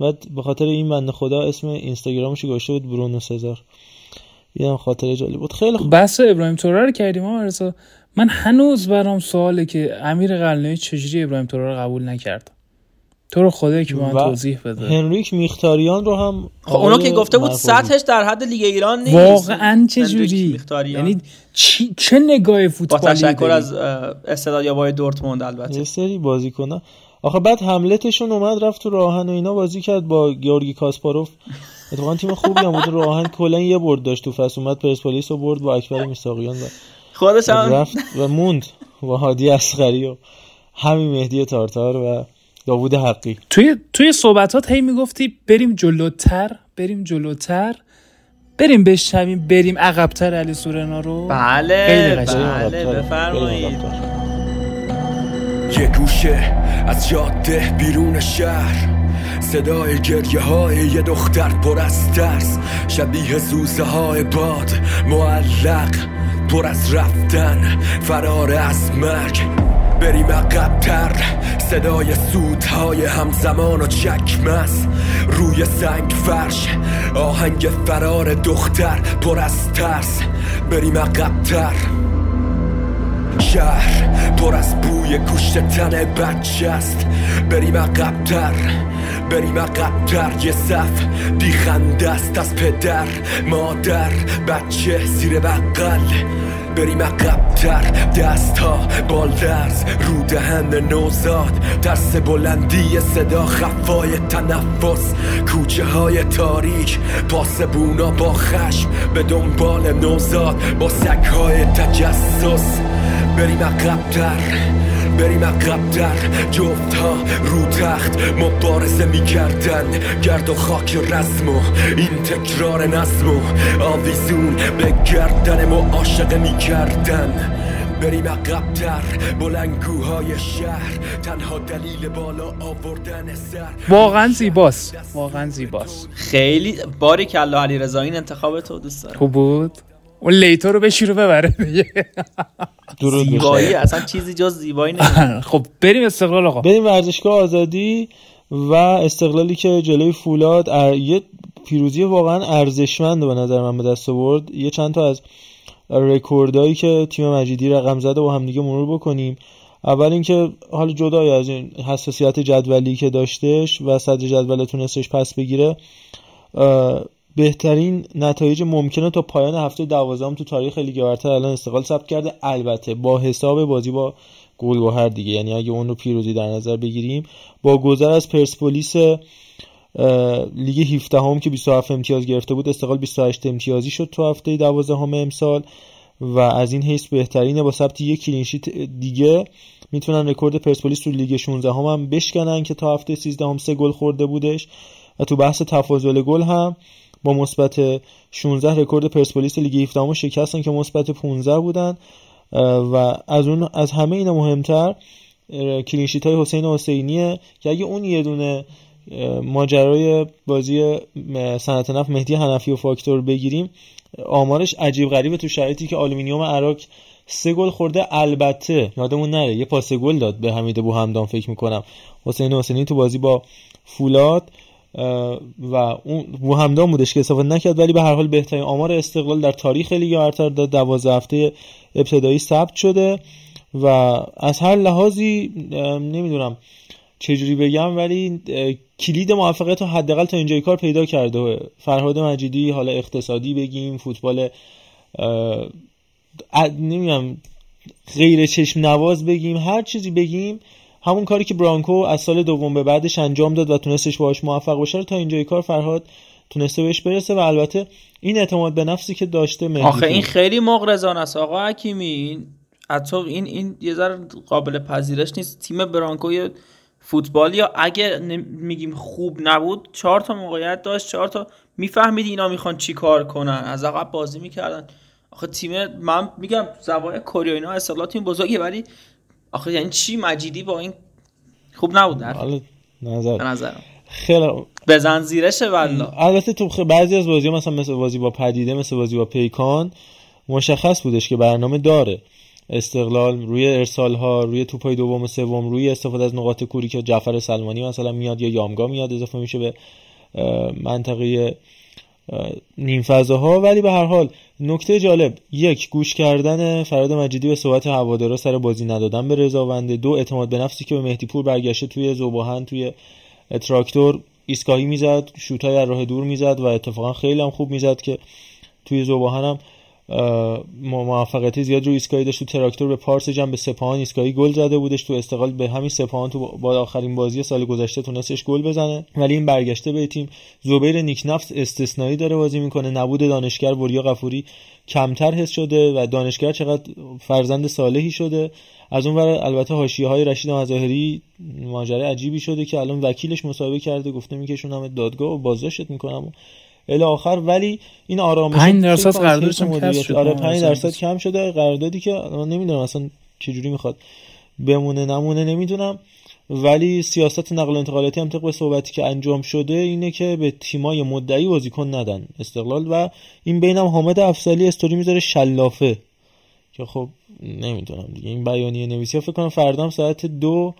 بعد به خاطر این بنده خدا اسم اینستاگرامش رو گذاشته بود برونو سزار. اینم خاطره جالب بود. خیلی خوب. بحث ابراهیم توره رو کردیم آقا رضا. من هنوز برام سواله که امیر قلنوی چجوری ابراهیم توره رو قبول نکرد؟ تو رو خدا که به من و توضیح بده. هنریک میختاریان رو هم خب اونو آقای که گفته بود. سطحش در حد لیگ ایران نیست. واقعا چجوری؟ میختاریان. یعنی چی... چه نگاه با فوتبالی تشکر داری؟ از استعداد یابای دورتموند البته. یه سری بازیکن‌ها. آخه بعد حملتشون اومد رفت تو راهن و اینا بازی کرد با گیورگی کاسپاروف. اتفاقا تیم خوبی هم بود. راهن کلا یه برد داشت تو فصل. اومد پرسپولیس رو برد با اکبر میساقیان و خودش هم رفت و موند با هادی اصغری و همین مهدی تارتار و داوود حقی. توی توی صحبتات هی می‌گفتی بریم جلوتر بریم جلوتر. بریم بشنویم بریم عقبتر علی سورنا رو. بله خیلی قشنگ. بله بفرمایید. یه گوشه از جاده بیرون شهر. صدای گریه های یه دختر پر از ترس. شبیه زوزه های باد معلق پر از رفتن. فرار از مرگ. بریم عقبتر. صدای سودهای همزمان و چکمس روی سنگ فرش. آهنگ فرار دختر پر از ترس. بریم عقبتر. شهر پر از بوی گوشت تن بچه است بریم عقبتر بریم عقبتر. یه صف بیخنده است از پدر مادر بچه زیر بغل. بریم عقبتر دست ها بالدرز رو دهن نوزاد. ترس بلندی صدا خفای تنفس. کوچه های تاریک پاسبونا با خشم. به دنبال نوزاد با سک های تجسس. بریم عقبتر بریم عقبتر جفت ها رو تخت مبارزه می‌کردن. گرد و خاک رسم و این تکرار نظم و آویزون به گردن معاشقه می‌کردن. بریم عقبتر بلنگوهای شهر. تنها دلیل بالا آوردن سر. واقعا زیباست. واقعا زیباست. خیلی باری کلا علی رضا این انتخاب تو دوست دارم. خوب بود؟ اون لیتو رو بشیر رو ببره. دیگه زیبایی. اصلا چیزی جز زیبایی نیست خب بریم استقلال آقا. بریم ورزشگاه آزادی و استقلالی که جلوی فولاد ار... یه پیروزی واقعا ارزشمند به نظر من به دست آورد. یه چند تا از رکوردهایی که تیم مجیدی رقم زده با همدیگه مرور بکنیم. اول اینکه حالا جدای از این حساسیت جدولی که داشتش و صدر جدول تونستش پس بگیره بهترین نتایج ممکنه تا پایان هفته دوازدهم تو تاریخ لیگ برتر الان استقلال ثبت کرده. البته با حساب بازی با گل‌گهر دیگه. یعنی اگه اون رو پیروزی در نظر بگیریم با گذر از پرسپولیس لیگ 17 هم که 27 امتیاز گرفته بود استقلال 28 امتیازی شد تو هفته 12 همه امسال و از این حیث بهترینه. با ثبت یک clean sheet دیگه می‌تونن رکورد پرسپولیس تو لیگ 16 هم, هم بشکنن که تا هفته 13 هم سه گل خورده بودش. و تو بحث تفاضل گل هم با مثبت 16 رکورد پرسپولیس لیگ 17 هم شکستن که مثبت 15 بودن. و از اون از همه اینا مهمتر clean sheet های حسین حسینیه که اگه اون یه دونه ماجرای بازی صنعت نفت مهدی حنفی و فاکتور بگیریم آمارش عجیب غریبه تو شرایطی که آلومینیوم اراک سه گل خورده. البته یادمون نره یه پاس گل داد به حمید بوحمدان فکر می‌کنم. حسین حسینی تو بازی با فولاد. و بوحمدان بودش که استفاده نکرد ولی به هر حال بهترین آمار استقلال در تاریخ لیگ برتر در 12 هفته ابتدایی ثبت شده و از هر لحاظی نمی‌دونم چجوری بگم ولی کلید موفقیت رو حداقل تا اینجای کار پیدا کرده. فرهاد مجیدی حالا اقتصادی بگیم فوتبال نمی‌دونم غیر چشم نواز بگیم هر چیزی بگیم همون کاری که برانکو از سال دوم به بعدش انجام داد و تونستش باهاش موفق باشه تا اینجای کار فرهاد تونسته بهش برسه و البته این اعتماد به نفسی که داشته مهدی آخه این خیلی مغرضانه است. آقا حکیمی این این این یه ذره قابل پذیرش نیست. تیم برانکو فوتبال یا اگه میگیم خوب نبود چهار تا موقعیت داشت چهار تا می‌فهمید اینا می‌خوان چی کار کنن؟ از عقب بازی می‌کردن. آخه تیم من میگم زبان کره اینا اصطلاح تیم بزرگه ولی آخه یعنی چی مجیدی با این خوب نبود در؟ نظر. به نظرم. خیلی بزن زیرشه والله. البته تو بعضی از بازی مثلا مثل بازی با پدیده مثل بازی با پیکان مشخص بودش که برنامه داره. استقلال روی ارسال ها روی توپای دوم و سوم روی استفاده از نقاط کوری که جعفر سلمانی مثلا میاد یا یامگا میاد اضافه میشه به منطقه نیم فضاها ولی به هر حال نکته جالب یک گوش کردن فراد مجیدی به صحبت هوادارا سر بازی ندادن به رضاونده. دو اعتماد به نفسی که به مهدی پور برگشته توی زوباهن توی تراکتور ایستگاهی می‌زد شوتای از راه دور می‌زد و اتفاقا خیلی هم خوب می‌زد که توی زوباهن هم موفقیت زیاد رو ایستگاهی داشت. تو تراکتور به پارس جمع به سپاهان ایستگاهی گل زده بودش. تو استقلال به همین سپاهان تو با آخرین بازی سال گذشته تونستش گل بزنه. ولی این برگشته به تیم. زبیر نیکنفس استثنایی داره بازی می‌کنه. نبود دانشگر وریا قفوری کمتر حس شده و دانشگر چقدر فرزند صالحی شده. از اون ور البته حاشیه های رشید مظاهری ماجرا عجیبی شده که الان وکیلش مصاحبه کرده. گفته میکشون همه دادگاه و بازداشت می‌کنم. الی آخر ولی این آرامش 5 درصد قراردادش کم شده آره 5 درصد کم شده. قراردادی که من نمی‌دونم اصلا چه جوری می‌خواد بمونه نمونه نمی‌دونم. ولی سیاست نقل و انتقالاتی هم طبق صحبتی که انجام شده اینه که به تیمای مدعی بازیکن ندن استقلال و این بینم حامد افضلی استوری می‌ذاره شلافه. که خب نمی‌دونم دیگه این بیانیه نویسی فکر کنم فردا ساعت دو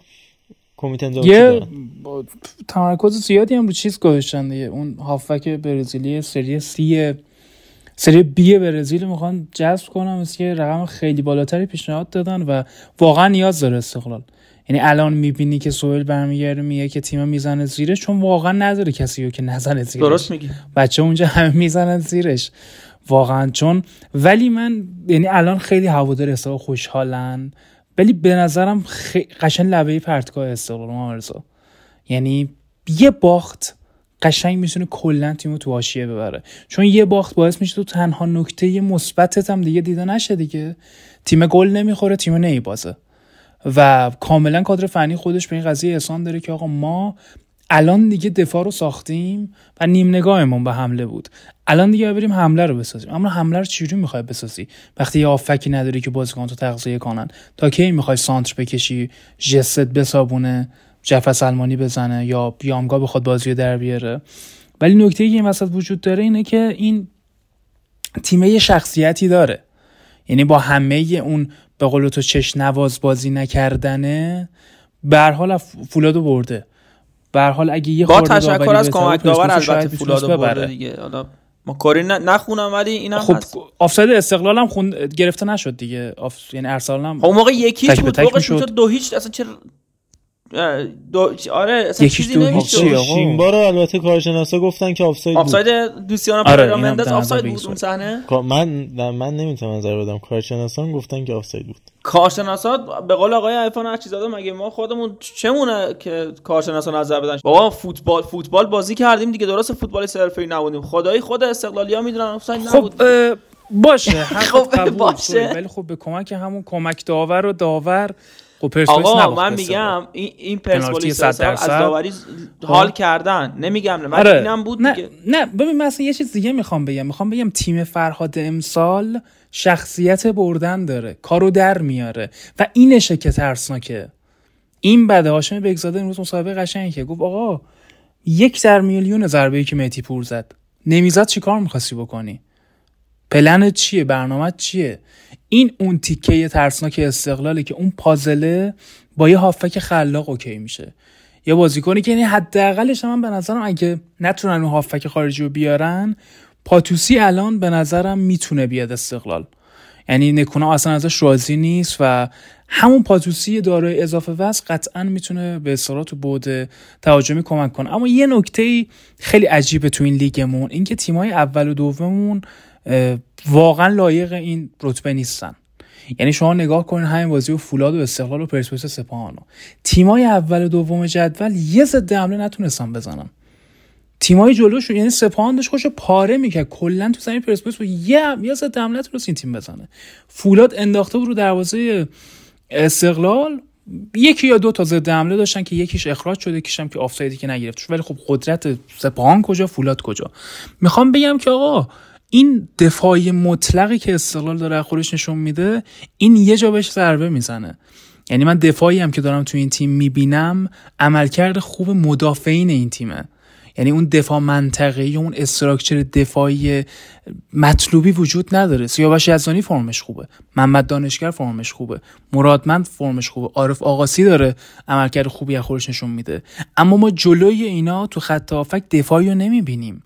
کمیته یه تمرکز زیادی هم رو چیز گذاشتن دیگه. اون هافک برزیلی سری سی سری بی برزیل می‌خوان جذب کنم مثل که رقم خیلی بالاتری پیشنهاد دادن و واقعا نیاز داره استقلال. یعنی الان می‌بینی که سوئیل برمیگرده میگه که تیم می‌زنه زیرش چون واقعا نداره کسی رو که نزنه زیرش. درست میگی. بچه اونجا همه می‌زنن زیرش. واقعا چون ولی من یعنی الان خیلی هوادار حساب خوشحالن. ولی به نظرم خ... قشن لبه پرتگاه استقلال مارزا یعنی یه باخت قشنگ می‌تونه کلا تیمو تو حاشیه ببره. چون یه باخت باعث میشه تو تنها نکته مثبتت هم دیگه دیده نشه دیگه. تیم گل نمی‌خوره تیم نمیبازه و کاملا کادر فنی خودش به این قضیه احسان داره که آقا ما الان دیگه دفاع رو ساختیم و نیم نگاهمون به حمله بود. الان دیگه بریم حمله رو بسازیم. اما حمله رو چجوری می‌خوای بسازی؟ وقتی یه آفکی نداری که بازیکن تو تغذیه کنن. تا کی می‌خوای سانتر بکشی جست بسابونه جعفر سلمانی بزنه یا بیامگا بخواد بازی رو در بیاره. ولی نکته که این وسط وجود داره اینه که این تیمه شخصیتی داره. یعنی با همه اون به قول تو چش نواز بازی نکردنه به حال فولادو برده. به حال اگه یه با تشکر از کمک داور البته فولادو برده دیگه. حالا ما کاری نخونم ولی اینم خب آفساید استقلال هم خون... گرفته نشد دیگه. آف... یعنی ارسلان هم خب اون موقع یکیش بود. شد دو هیچ اصلا چه دو... آره اصلا چیزی نمیشه شیمبا رو البته کارشناسا گفتن که آفساید بود. آفساید دوسیانا آره مندز آفساید بود اون صحنه. من من نمی‌تونم نظر بدم. کارشناسان گفتن که آفساید بود. کارشناسا به قول آقای عرفان هرچیزاده مگه ما خودمون چمونه که کارشناسا نظر بدن؟ بابا فوتبال فوتبال بازی کردیم دیگه درست فوتبال حرفه‌ای نبودیم. خدایی خود استقلالیا می‌دونن آفساید نبود خب باشه خب باشه. ولی خب به کمک همون کمک داور و داور خب آقا من میگم این این پرسپولیس از داوری حال خب. کردن. نمیگم نه من آره. اینم بود نه نه ببین مثلا یه چیز دیگه می‌خوام بگم. می‌خوام بگم تیم فرهاد امسال شخصیت بردن داره. کارو در میاره. و اینشه که ترسناکه. این بده هاشم بگزاده امروز مصاحبه قشنگی که گفت آقا یک در میلیون ضربه ای که مهدی پور زد. نمی‌زد چیکار می‌خواستی بکنی؟ پلن چیه؟ برنامه چیه؟ این اون تیکه ترسناک استقلاله که اون پازله با یه هافک خلاق اوکی میشه. یه بازیکنی که یعنی حداقلش من به نظرم اگه نتونن اون هافک خارجی رو بیارن پاتوسی الان به نظرم می‌تونه بیاد استقلال. یعنی نکونا اصلا ازش راضی نیست و همون پاتوسی دارای اضافه وزن قطعا می‌تونه به اصطلاح تو بود تهاجمی کمک کنه. اما یه نکته خیلی عجیبه تو این لیگمون اینکه تیمای اول و دوممون واقعا لایق این رتبه نیستن. یعنی شما نگاه کنین همین بازی و فولاد و استقلال و پرسپولیس سپاهانو تیمای اول و دوم جدول یه ضد حمله نتونستن بزنن. تیمای جلوش یعنی سپاهان داشت خوش پاره می‌کرد. کلا تو زمین پرسپولیس و یه یه ضد حمله نتونست این تیم بزنه. فولاد انداخته بود رو دروازه استقلال. یکی یا دو تا ضد حمله داشتن که یکیش اخراج شده یکیش که آفسایدی که نگرفت. ولی خب قدرت سپاهان کجا فولاد کجا؟ می‌خوام بگم که آقا این دفاعی مطلقی که استقلال داره خودش نشون میده این یه جا بهش ضربه می‌زنه. یعنی من دفاعی هم که دارم تو این تیم می‌بینم عملکرد خوب مدافعین این تیمه. یعنی اون دفاع منطقه‌ای اون استراکچر دفاعی مطلوبی وجود نداره. سیاوش یزدانی فرمش خوبه. محمد دانشگر فرمش خوبه. مرادمند فرمش خوبه. عارف آقاسی داره عملکرد خوبی از خودش نشون میده. اما ما جلوی اینا تو خط هافک دفاعی رو نمی‌بینیم.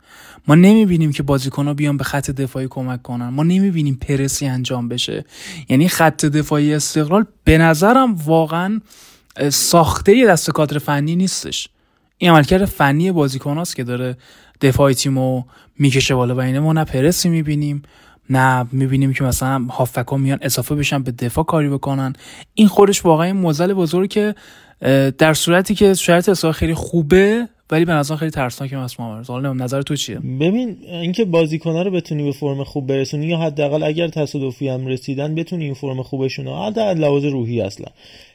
ما نمی‌بینیم که ها بیان به خط دفاعی کمک کنن. ما نمی‌بینیم پرسی انجام بشه. یعنی خط دفاعی استقلال به نظرم واقعا ساخته دست کادر فنی نیستش. این عملکرد فنی بازیکن که داره دفاعی تیمو می‌کشه بالا و اینه. ما نه پرسی می‌بینیم نه می‌بینیم که مثلا هافکا میان اضافه بشن به دفاع کاری بکنن. این خودش واقعا موزل بزرگ که در صورتی که شرط اصلاح خیلی خوبه ولی به نظر خیلی ترسناکه مثلا محمد حالا نظر تو چیه؟ ببین اینکه بازیکن‌ها رو بتونی به فرم خوب برسونی یا حداقل اگر تصادفی هم رسیدن بتونی این فرم خوبشون رو حداقل لحاظ روحی اصلا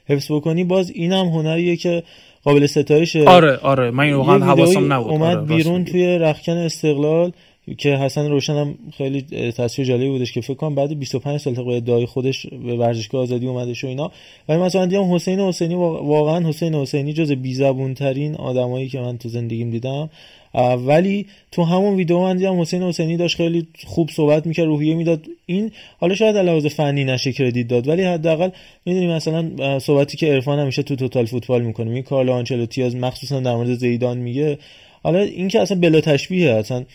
حفظ بکنی. باز اینم هنریه که قابل ستایشه آره آره من واقعا حواسم نبود. اومد آره بیرون توی رخکن استقلال که حسن روشن هم خیلی تصویر جالبی بودش که فکر کنم بعد 25 سال طبق ادعای خودش به ورزشگاه آزادی اومدش و اینا. ولی مثلا دیدم حسین حسینی واقعا حسین حسینی جز بی ترین آدمایی که من تو زندگیم دیدم. ولی تو همون ویدیو من دیدم حسین حسینی داشت خیلی خوب صحبت می‌کرد روحیه می‌داد. این حالا شاید علاوه فنی نشه کردیت داد ولی حداقل می‌دونی مثلا صحبتی که عرفان همیشه تو توتال فوتبال می‌کنه. این کارلو آنچلوتی از مخصوصا در مورد زیدان میگه. حالا این که اصلا بلا تشبیهه اصلا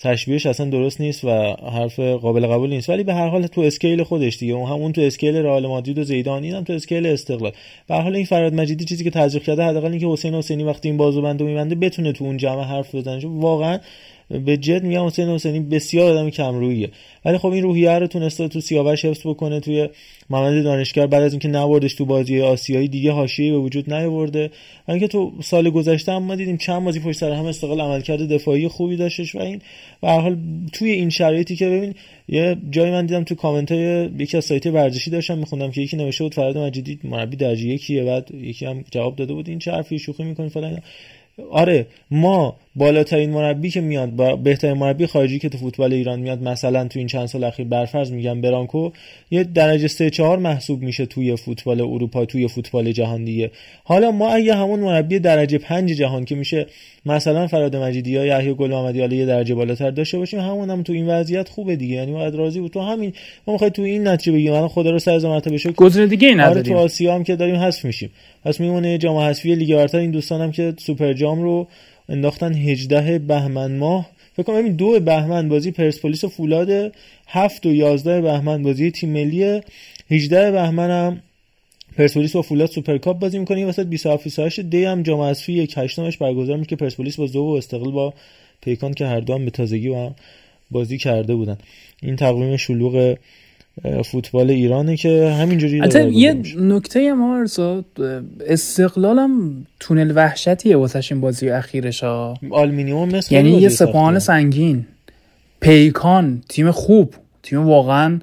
تشبیهش اصلا درست نیست و حرف قابل قبول نیست. ولی به هر حال تو scale خودش دیگه اون همون تو scale رئال مادرید و زیدان اینم تو scale استقلال. به هر حال این فرهاد مجیدی چیزی که تزریق کرده حداقل اینکه حسین حسینی وقتی این بازوبنده میبنده بتونه تو اون جمع حرف بزنه. واقعا به جد میگم حسین حسینی بسیار آدم کم رویه ولی خب این روحیه رو تونسته تو سیاوش حفظ بکنه توی محمد دانشگر بعد از اینکه نبردش تو بازی آسیایی دیگه حاشیه به وجود نیاورده. و اینکه تو سال گذشته هم ما دیدیم چند بازی پشت سر هم استقلال عملکرد دفاعی خوبی داشتش و این به حال توی این شرایطی که ببین یه جایی من دیدم تو کامنت یکی از سایت ورزشی داشتم میخوندم که یکی نوشته بود فراد مجیدی مربی درجه یکیه بعد یکی هم جواب داده بود این چه حرفی شوخی می‌کنی فلان آره ما بالاترین مربی که میاد با بهترین مربی خارجی که تو فوتبال ایران میاد مثلا تو این چند سال اخیر برفرض میگم برانکو یه درجه سه چهار محسوب میشه توی فوتبال اروپا توی فوتبال جهان دیگه. حالا ما اگه همون مربی درجه پنج جهان که میشه مثلا فراد مجیدی یا یحیی گل محمدی یه درجه بالاتر داشته باشیم همون هم تو این وضعیت خوبه دیگه. یعنی باید راضی بود. تو همین ما می‌خوای تو این نتیجه بگیم. الان خدا رو سر مرتبه بشه گزینه دیگه نداریم آره تو آسیا هم که داریم حذف میشیم. پس میمونه جام حذفی لیگ برتر. این دوستانم که سوپر جام رو انداختن 18 بهمن ماه. فکر کنم دو بهمن بازی پرسپولیس و فولاد هفت و 11 بهمن بازی تیم ملی. 18 بهمن هم پرسپولیس با فولاد سوپرکاپ بازی می‌کنه. وسط 27 28 دی هم جام حذفی یک هشتمش برگزار میشه که پرسپولیس با ذوب و استقلال با پیکان که هر دو هم به تازگی با هم بازی کرده بودن. این تقویم شلوغ فوتبال ایرانه که همینجوری حتی یه نکته ما استقلالم تونل وحشتیه واسه این بازی اخیرش ها آلومینیوم مثل یعنی یه سپاهان سنگین. پیکان تیم خوب تیم واقعا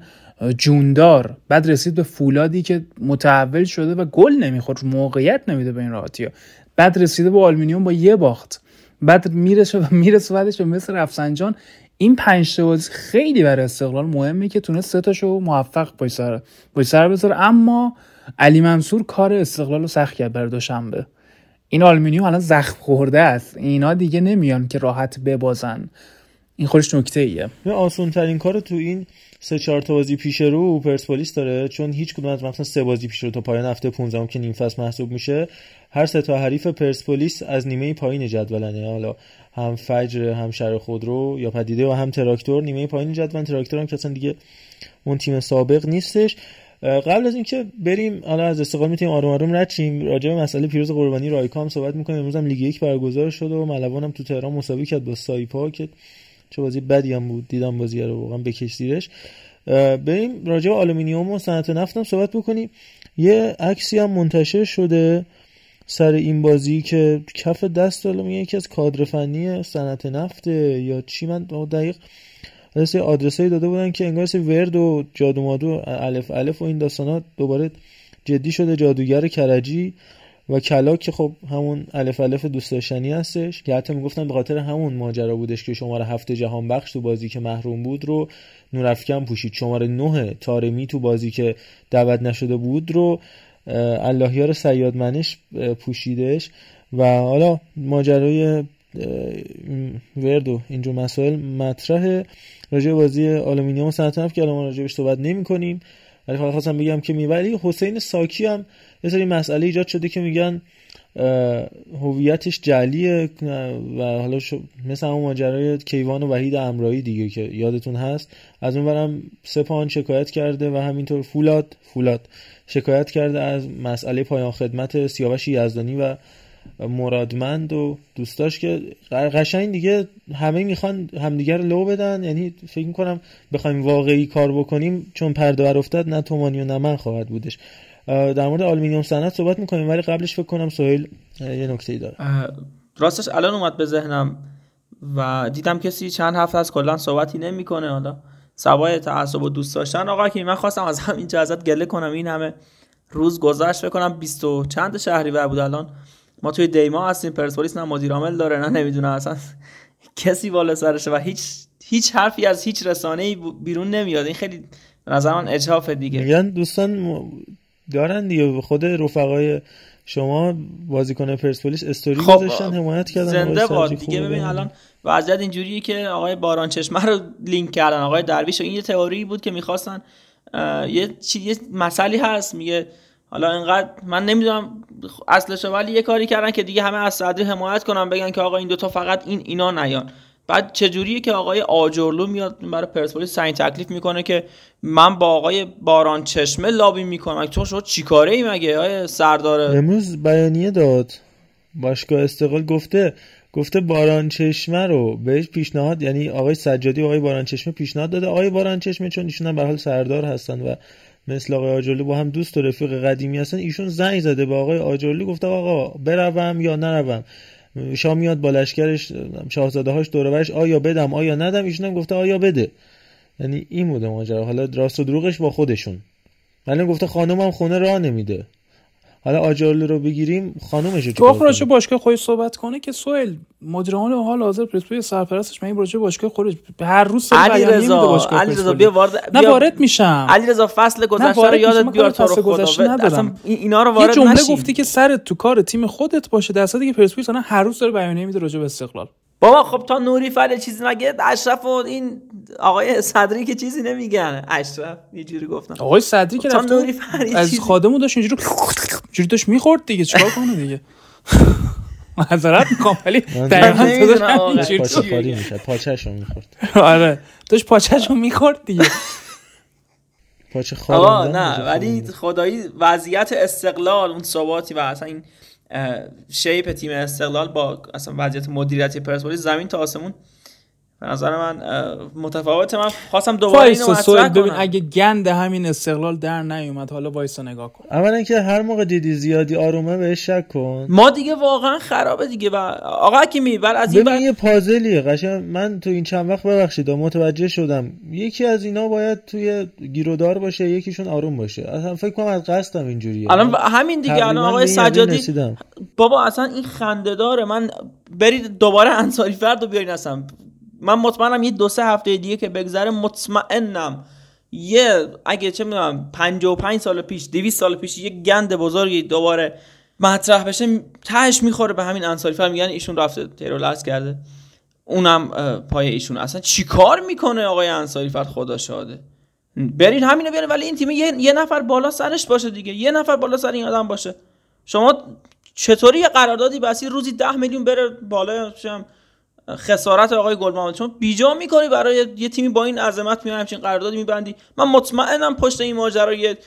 جوندار. بعد رسید به فولادی که متحول شده و گل نمی‌خورد موقعیت نمیده به این راحتی ها. بعد رسیده به آلومینیوم با یه باخت. بعد می‌رسه و می‌رسه بعدش به مس رفسنجان این پنج بازی خیلی برای استقلال مهمه که بتونه سه تاشو موفق پای سر بذاره. اما علیمنصور کار استقلال رو سخت کرد برای دوشنبه. این آلومینیوم الان زخم خورده است. اینا دیگه نمیان که راحت ببازن. این خودش نکته ایه. آسون ترین کار تو این سه چهار تا بازی پیش رو پرسپولیس داره چون هیچ کدوم از مثلا سه بازی پیش رو تا پایان هفته 15 که نیم فصل محسوب میشه هر سه تا حریف پرسپولیس از نیمه پایین جدولنه. حالا هم فجر هم شهر خودرو یا پدیده و هم تراکتور. نیمه پایین جدول تراکتور هم که اصلا دیگه اون تیم سابق نیستش. قبل از اینکه بریم حالا از استقلال می‌تونیم آروم آروم رد شیم. راجع به مسئله پیروز قربانی رایکا هم صحبت می‌کنیم. امروز هم لیگ یک برگزار شد و ملوان هم تو تهران مساوی کرد با سایپا که چه بازی بدی هم بود. دیدم بازی رو واقعا بکش زیرش. بریم راجع به آلومینیوم و صنعت نفت هم صحبت بکنیم. یه عکسی هم منتشر شده. سر این بازی که کف دست داره میگه یکی از کادر فنی صنعت نفت یا چی؟ من دقیق آدرس داده بودن که انگار ورد و جادو مادو الف الف و این داستانا دوباره جدی شده جادوگر کرجی و کلاک که خب همون الف الف دوست داشتنی هستش. که حتی می‌گفتن به خاطر همون ماجرا بودش که شماره هفت جهانبخش تو بازی که محروم بود رو نورافکن پوشید. شماره نه طارمی تو بازی که دعوت نشده بود رو اللهیار سیاد منش پوشیدش و حالا ماجرای ورد و اینجور مسائل مطرح راجع بازی آلومینیوم صنعت که الان راجع بهش صحبت نمی کنیم ولی خواستم بگم که می‌بری. حسین ساکی هم یه سری مسئله ایجاد شده که میگن هویتش جعلیه و حالا مثل همون ماجرای کیوان و وحید امرایی دیگه که یادتون هست. از اون ورم سپاهان شکایت کرده و همینطور فولاد فولاد شکایت کرده از مسئله پایان خدمت سیاوش یزدانی و مرادمند و دوست داشت که قشنگ دیگه همه می‌خوان همدیگر رو لو بدن. یعنی فکر می‌کنم بخوایم واقعی کار بکنیم چون پرده افتاد نه تو مانی و نه من خواهد بودش. در مورد آلومینیوم صنعت صحبت می‌کنیم ولی قبلش فکر کنم سهیل یه نکته ای داره راستش الان اومد به ذهنم و دیدم کسی چند هفته از کلا صحبتی نمی‌کنه. حالا سوای تعصب و دوست داشتن. آقا که من خواستم از همین ازت گله کنم. این همه روز گذشت بکنم 20 و چند شهری بود. الان ما توی دیما هستیم. پرسپولیس نه مدیر عامل داره نه نمی‌دونم اصلا کسی بالا سرشه و هیچ هیچ حرفی از هیچ رسانه بیرون نمیاد. این خیلی نظر من اجحاف دیگه. میگن دوستان دارن دیگه. خود رفقای شما بازیکن پرسپولیس استوری خب گذاشتن حمایت کردن زنده باد دیگه. ببین الان وضعیت اینجوریه که آقای باران چشمه رو لینک کردن. آقای درویش و این یه تئوری بود که می‌خواستن یه چی یه مسئله هست. میگه حالا اینقدر من نمی‌دونم اصلش ولی یه کاری کردن که دیگه همه از صدری حمایت کنن بگن که آقا این دوتا فقط این اینا نیان. بعد چجوریه که آقای آجرلو میاد برای پرسپولیس سعی تکلیف می‌کنه که من با آقای باران چشمه لابی می‌کنم؟ تو شو چیکاره ای مگه آقای سردار؟ امروز بیانیه داد. باشگاه استقلال گفته گفته باران چشمه رو بهش پیشنهاد یعنی آقای سجادی و آقای باران چشمه پیشنهاد داده. آقای باران چشمه چون ایشون هم به حال سردار هستن و مثل آقای آجرلو با هم دوست و رفیق قدیمی هستن ایشون زنگ زده به آقای آجرلو گفته آقا بروم یا نروم. شاه میاد با لشکرش شاهزاده هاش دور آیا بدم آیا ندم؟ ایشون هم گفته آیا بده. یعنی این بوده ماجرا. حالا راست و دروغش با خودشون. ولی گفته خانومم خونه راه نمیده. حالا آجرلو رو بگیریم خانومش تو راجع باشگاه خودش صحبت کنه که سوئل مدیران حال حاضر پرسپولیس سرپرستش. من راجع باشگاه خودش هر روز علی رضا علی رضا بیا وارد نه وارد میشم. علی رضا فصل گذشته رو یادت بیار تو رو خدا. اصلا اینا رو وارد یه جمله گفتی که سرت تو کار تیم خودت باشه. در که پرسپولیس هر روز داره بیانیه میده راجع به استقلال. بابا خب تا نوری فر چیزی مگه اشرف و این آقای صدری که چیزی نمیگن. اشرف یه جوری گفتم. آقای صدری که رفت از خادمو داشت اینجوری جوری داشت می‌خورد دیگه چیکار کنه دیگه؟ معذرت می‌خوام ولی دقیقاً تو پاچه خالی می‌شد پاچه‌شو می‌خورد. آره داشت پاچه‌شو می‌خورد دیگه. پاچه خالی نه ولی خدایی وضعیت استقلال اون ثباتی و اصلا این شیپ تیم استقلال با اصلا وضعیت مدیریتی پرسپولیس زمین تا آسمون به نظر من متفاوت من خواستم دوباره اینو مطرح ببین اگه گند همین استقلال در نیومد حالا وایسا نگاه کن. اولا که هر موقع دیدی زیادی آرومه بهش شک کن. ما دیگه واقعا خرابه دیگه و آقا کی می بر از این ببین یه پازلیه قشنگ. من تو این چند وقت ببخشید متوجه شدم. یکی از اینا باید توی گیرودار باشه یکیشون آروم باشه. اصلا فکر کنم از قصدم اینجوریه. الان همین دیگه الان آقای سجادی بابا اصلا این خنده داره. من برید دوباره انصاری فرد رو بیارین اصلا. من مطمئنم یه دو سه هفته دیگه که بگذره مطمئنم یه اگه چه می‌دونم 55 سال پیش 200 سال پیش یه گند بزرگی دوباره مطرح بشه تهش می‌خوره به همین انصاری. فرد میگن ایشون رفته ترور کرده. اونم پای ایشون. اصلا چیکار می‌کنه آقای انصاری فرد؟ خدا شاده برین همینو بیارین ولی این تیم یه،, یه نفر بالا سرش باشه دیگه. یه نفر بالا سر این آدم باشه. شما چطوری یه قراردادی بسی روزی ده میلیون بره بالا خسارت آقای گل محمد چون بیجا می‌کنی برای یه تیمی با این عظمت میای همچین قراردادی میبندی. من مطمئنم پشت این ماجرا یه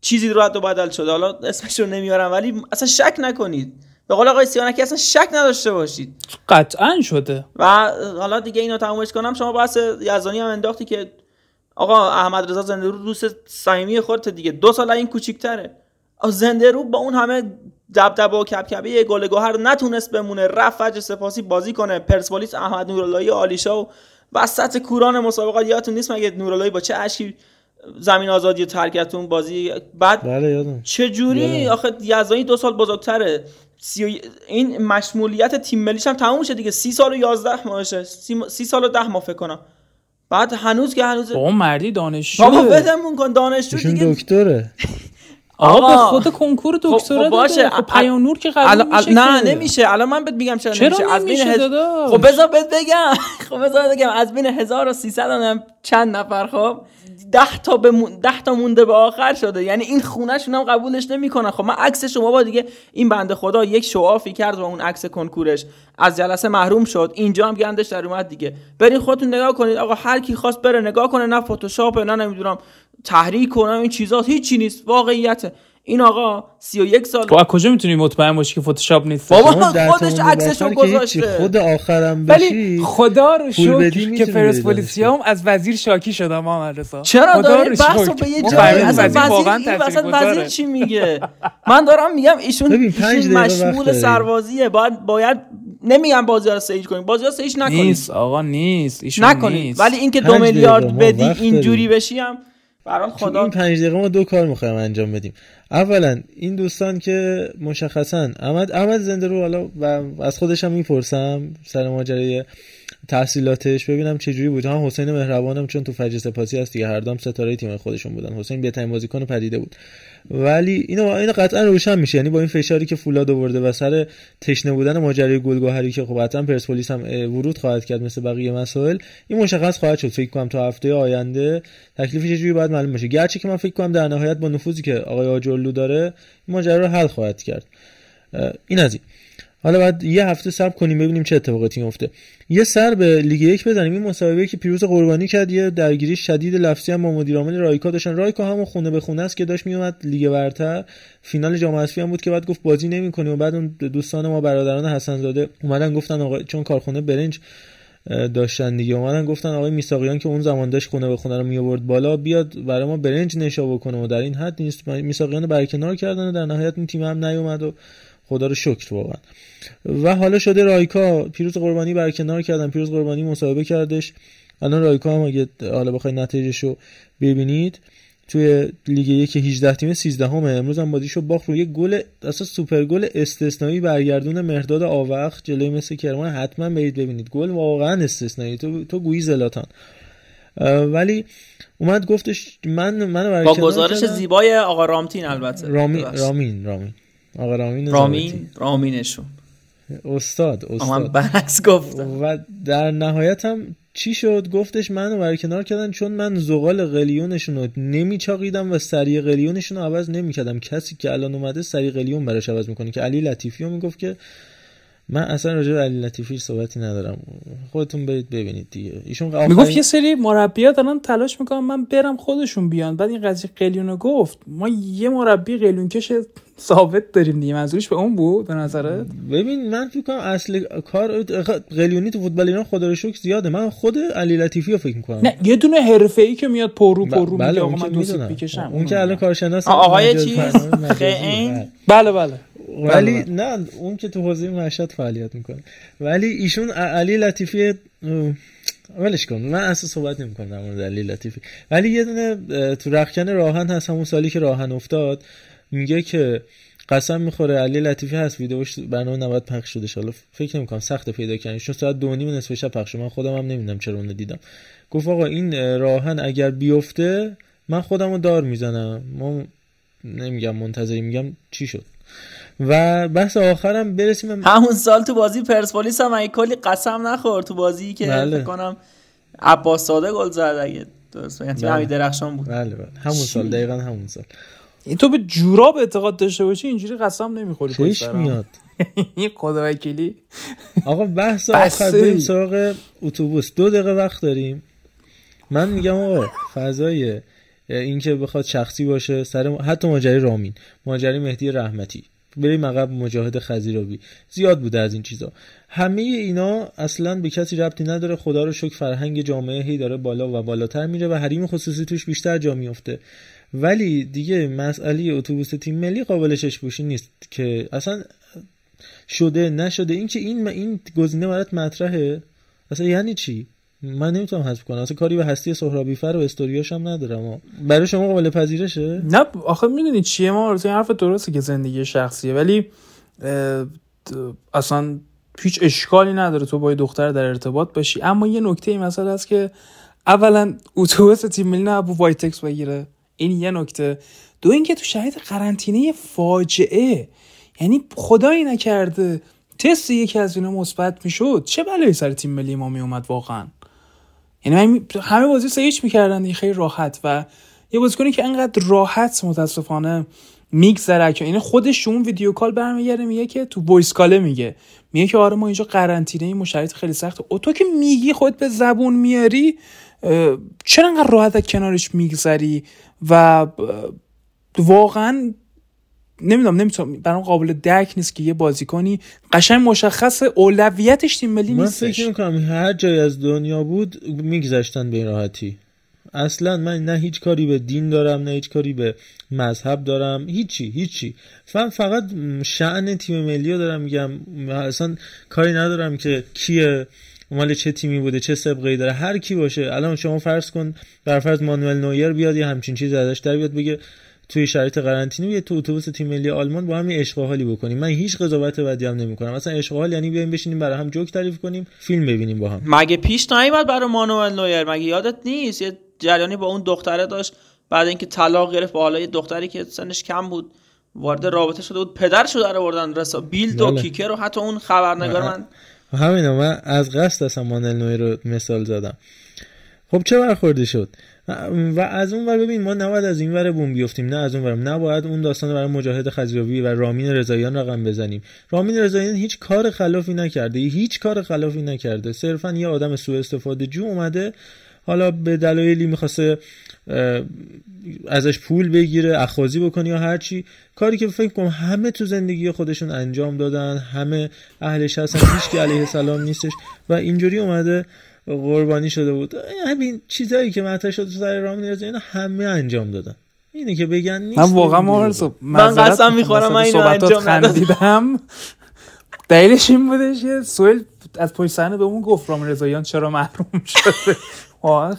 چیزی رو و بدل شده. حالا اسمش رو نمیارم ولی اصلا شک نکنید. به قول آقای سیانکی اصلا شک نداشته باشید. قطعا شده. و حالا دیگه اینو تمومش کنم. شما بحث یزدانی هم انداختی که آقا احمد رضا زنده رو دوست صمیمی خودت دیگه. دو سال این کوچیک‌تره. زنده رو با اون همه دبدبه و کبکبه یه گل گوهر نتونست بمونه. رفت فجر سپاسی بازی کنه. پرسپولیس احمد نوراللهی عالیشا و وسط کوران مسابقات یادتون نیست مگه نوراللهی با چه اشکی زمین آزادی ترکتون بازی بعد بله چه جوری آخه یزدانی دو سال بزرگتره. سی... این مشمولیت تیم ملیش هم تموم شد دیگه. سی سال و یازده ماهشه. سی... سی سال و ده ماه فکر کنم. بعد هنوز که هنوز با مردی دانشجو بابا بدمون کن. دانشجو دیگه دکتره. آقا به خود کنکور خب، دکترا خب باشه. خب پیانور که قرار میشه نه نمیشه. الان من بهت میگم چرا, چرا نمیشه؟ از بین هز... خب بذار بهت بگم. خب بذار بگم. از بین 1300 چند نفر خب؟ ده تا به ده تا مونده به آخر شده. یعنی این خونهشون هم قبولش نمی‌کنن. خب من عکس شما با دیگه این بنده خدا یک شوافی کرد و اون عکس کنکورش از جلسه محروم شد. اینجا هم گندش در اومد دیگه. برین خودتون نگاه کنید. آقا هر کی خواست بره نگاه کنه. نه فتوشاپ نه نمی‌دونم تحریک کنم این چیزا هیچی نیست. واقعیت. این آقا 31 سال خب از کجا می‌تونی مطمئن باشی که فتوشاپ نیست؟ بابا خودش عکسشو گذاشته. خود آخرم ولی بشی خدا رو شکر که بری پرسپولیسیام از وزیر شاکی شدم محمد رضا چرا داری؟ بحثو. به یه جایی اصلا وزیر وسط. وزیر چی میگه؟ من دارم میگم ایشون مشمول. سربازیه. باید باید نمیگم بازی رو سیج کنیم. بازی رو سیج نکنید نیست آقا نیست. ایشون نکنید. نیست. ولی اینکه دو میلیارد بدی اینجوری. بشی هم برات تو خدا این پنج دقیقه ما دو کار می‌خوایم انجام بدیم. اولا این دوستان که مشخصا احمد احمد زنده رو حالا و از خودش هم می‌پرسم سر ماجرای تحصیلاتش ببینم چه جوری بود. هم حسین مهربانم چون تو فجر سپاسی هست دیگه هر دام ستاره تیم خودشون بودن. حسین بهترین بازیکن پدیده بود. ولی اینو اینو قطعا روشن میشه. یعنی با این فشاری که فولاد آورده و سر تشنه بودن ماجرای گلگهری که خب قطعا پرسپولیس هم ورود خواهد کرد مثل بقیه مسائل این مشخص خواهد شد. فکر کنم تا هفته آینده تکلیفش چه جوری باید معلوم بشه گرچه که من فکر کنم در نهایت با نفوذی که آقای آجرلو داره این ماجرا رو حل خواهد کرد. این از این. حالا بعد یه هفته صبر کنیم ببینیم چه اتفاقاتی میفته یه سر به لیگ یک بزنیم. این مسابقه که پیروز قربانی کرد یه درگیری شدید لفظی هم با مدیر عامل رایکا داشتن. رایکا همون خونه به خونه است که داشت میومد لیگ برتر. فینال جام حذفی هم بود که بعد گفت بازی نمی‌کنیم و بعد اون دوستان ما برادران حسن زاده اومدن گفتن آقا چون کارخونه برنج داشتن دیگه. اومدن گفتن آقای میساقیان که اون زمان داشت خونه به خونه رو می آورد بالا بیاد برای ما برنج نشا بکنه و در این حد نیست. میساقیان رو برکنار کردن و در نهایت این تیم هم نیومد و خدا رو شکر واقعا. و حالا شده رایکا پیروز قربانی برکنار کردن. پیروز قربانی مصاحبه کردش. الان رایکا هم اگه حالا بخوای نتایجش رو ببینید توی لیگ یک 18 تیم 13 همه. امروز هم بازیشو باخت روی گل اصلا سوپر گل استثنایی برگردون مرداد آوخ جلوی مثل کرمان. حتما برید ببینید. گل واقعا استثنایی. تو تو گویی زلاتان. ولی اومد گفتش من منو با گزارش. زیبای آقا رامتین البته. ببخشید. رامین رامین. آقا رامین رامین؟ رامینشون. استاد آقا من استاد. برعکس گفتم. و در نهایت هم چی شد؟ گفتش منو برکنار کردن چون من زغال قلیونشون رو نمیچاقیدم و سری قلیونشون رو عوض نمی‌کردم. کسی که الان اومده سری قلیون براش عوض می‌کنه که علی لطیفی رو می‌گفت که من اصلا راجع به علی لطیفی صحبتی ندارم. خودتون برید ببینید دیگه. ایشون می‌گفت آخرین یه سری مربیا دارن تلاش می‌کنن من برم خودشون بیان. بعد این قضیه قلیونو گفت. ما یه مربی قلیون کش ثابت داریم دیگه. منظورش به اون بود به نظرت؟ ببین من فکر کنم اصل کار قلیونی تو فوتبال ایران خدا رو شکر زیاده. من خود علی لطیفی رو فکر می‌کنم. نه یه دونه حرفه‌ای که میاد پرو پرو بله میگه آقا من دو سیت می‌دونم. می‌کشم. اون که الان کارشناس آقای چیز؟ خیلی؟ بله. بله. ولی نه اون که تو حوزه مشهد فعالیت می‌کنه. ولی ایشون علی لطیفی ولش کن. من اصلا صحبت نمی‌کنم در مورد علی لطیفی. ولی یه دونه تو رخکن راهن هست همون سالی که راهن افتاد میگه که قسم می‌خوره علی لطیفی هست ویدیوش برنامه 90 پخش شده. حالا فکر نمی‌کنم سخت پیدا کردن چون ساعت دو و نیم نصف شب پخش شد. من خودم هم نمی‌دونم چرا اونو دیدم. گفت آقا این اه، راهن اگر بیفته من خودم رو دار می‌زنم. ما نمیگم منتظری میگم چی شد. و بحث آخرم برسیم همون سال تو بازی پرسپولیس هم اگه کلی قسم نخور تو بازی که بله. فکر کنم عباس صادق گل زد اگه درست تیم بله. درخشان بود. بله بله. همون سال دقیقا همون سال. این تو به جوراب اعتقاد داشته باشی اینجوری قسم نمی‌خوری چش. میاد. این خدا وکیلی. آقا بحث. آخر بریم سراغ اتوبوس. دو دقیقه وقت داریم. من میگم آقا فضای اینکه بخواد شخصی باشه سر حتی ماجرای رامین. ماجرای مهدی رحمتی. بریم عقب مجاهد خزیرابی زیاد بوده از این چیزا. همه اینا اصلا به کسی ربطی نداره. خدا رو شکر فرهنگ جامعه هی داره بالا و بالاتر میره و حریم خصوصی توش بیشتر جا میفته. ولی دیگه مسئله اتوبوس تیم ملی قابل چشم نیست که اصلا شده نشده. این که این این گزینه برات مطرحه اصلا یعنی چی؟ من نمی‌تونم حذف کنم. اصلا کاری به هستی سهرابی فر و استوریاش هم ندارم. برای شما قابل پذیرشه؟ نه آخه می‌دونی چیه؟ ما این حرف درسته که زندگی شخصیه ولی اصلا هیچ اشکالی نداره تو با دختر در ارتباط باشی. اما یه نکته این مسئله هست که اولا اتوبوس تیم ملی نه وایتکس بگیره. این یه نکته. دو اینکه تو شرایط قرنطینه فاجعه یعنی خدایی نکرده تست یکی از اینا مثبت می‌شد. چه بلایی سر تیم ملی ما میومد واقعا؟ یعنی همه بازی سه هیچ می‌کردن خیلی راحت و یه بازیکنی که انقدر راحت متاسفانه میگذره که یعنی خودش اون video call برمیگرده میگه که تو voice call ه میگه. میگه که آره ما اینجا قرنطینه ایم و شرایط خیلی سخته. او تو که میگی خود به زبون میاری چرا انقدر راحت کنارش میگذری؟ و واقعا نمی‌دونم نمی‌تونم. برام قابل درک نیست که یه بازیکنی قشنگ مشخص اولویتش تیم ملی نیستش. من فکر می‌کنم هر جای از دنیا بود میگذشتن به این راحتی. اصلا من نه هیچ کاری به دین دارم نه هیچ کاری به مذهب دارم. هیچی هیچی. من فقط شعن تیم ملی رو دارم میگم. اصلا کاری ندارم که کیه مال چه تیمی بوده چه سابقه داره. هر کی باشه. الان شما فرض کن بر فرض مانوئل نویر بیاد یه همچین چیز ازش در بیاد بگه. توی شرایط قرنطینه یه تو اتوبوس تیم ملی آلمان با هم عشق حالی بکنیم. من هیچ قضاوت بدی هم نمی‌کنم. مثلا عشق حال یعنی بیایم بشینیم برای هم جوک تعریف کنیم فیلم ببینیم با هم. مگه پیش نیومد برای مانوئل نویر؟ مگه یادت نیست؟ یه جریانی با اون دختره داشت بعد اینکه طلاق گرفت با حالا دختری که سنش کم بود وارد رابطه شده بود پدرشو در آوردن. رسا بیل و کیکر و حتی اون خبرنگار من همین من از قصد اصلا مانل نویر رو مثال زدم. خب چه برخورده شد؟ و از اون ور ببین ما نباید از این ور بوم بیفتیم نه از اون ور نباید اون داستان برای مجاهد خزیابی و رامین رضاییان رقم بزنیم. رامین رضاییان هیچ کار خلافی نکرده هیچ کار خلافی نکرده. صرفا یه آدم سوء استفاده جو اومده حالا به دلایلی می‌خواسته ازش پول بگیره اخوازی بکنه یا هرچی کاری که فکر کنم همه تو زندگی خودشون انجام دادن همه اهلش هستن هیچ که علیه سلام نیستش. و اینجوری اومده قربانی شده بود. همین چیزایی که مطرح شده تو سر رامین رضایی اینا همه انجام دادن. اینه که بگن نیست من واقعا مارسو من قسم می‌خورم من اینو انجام ندادم. دلیلش این بودش که سوئل از پشت صحنه به اون گفت رامین رضاییان چرا محروم شده.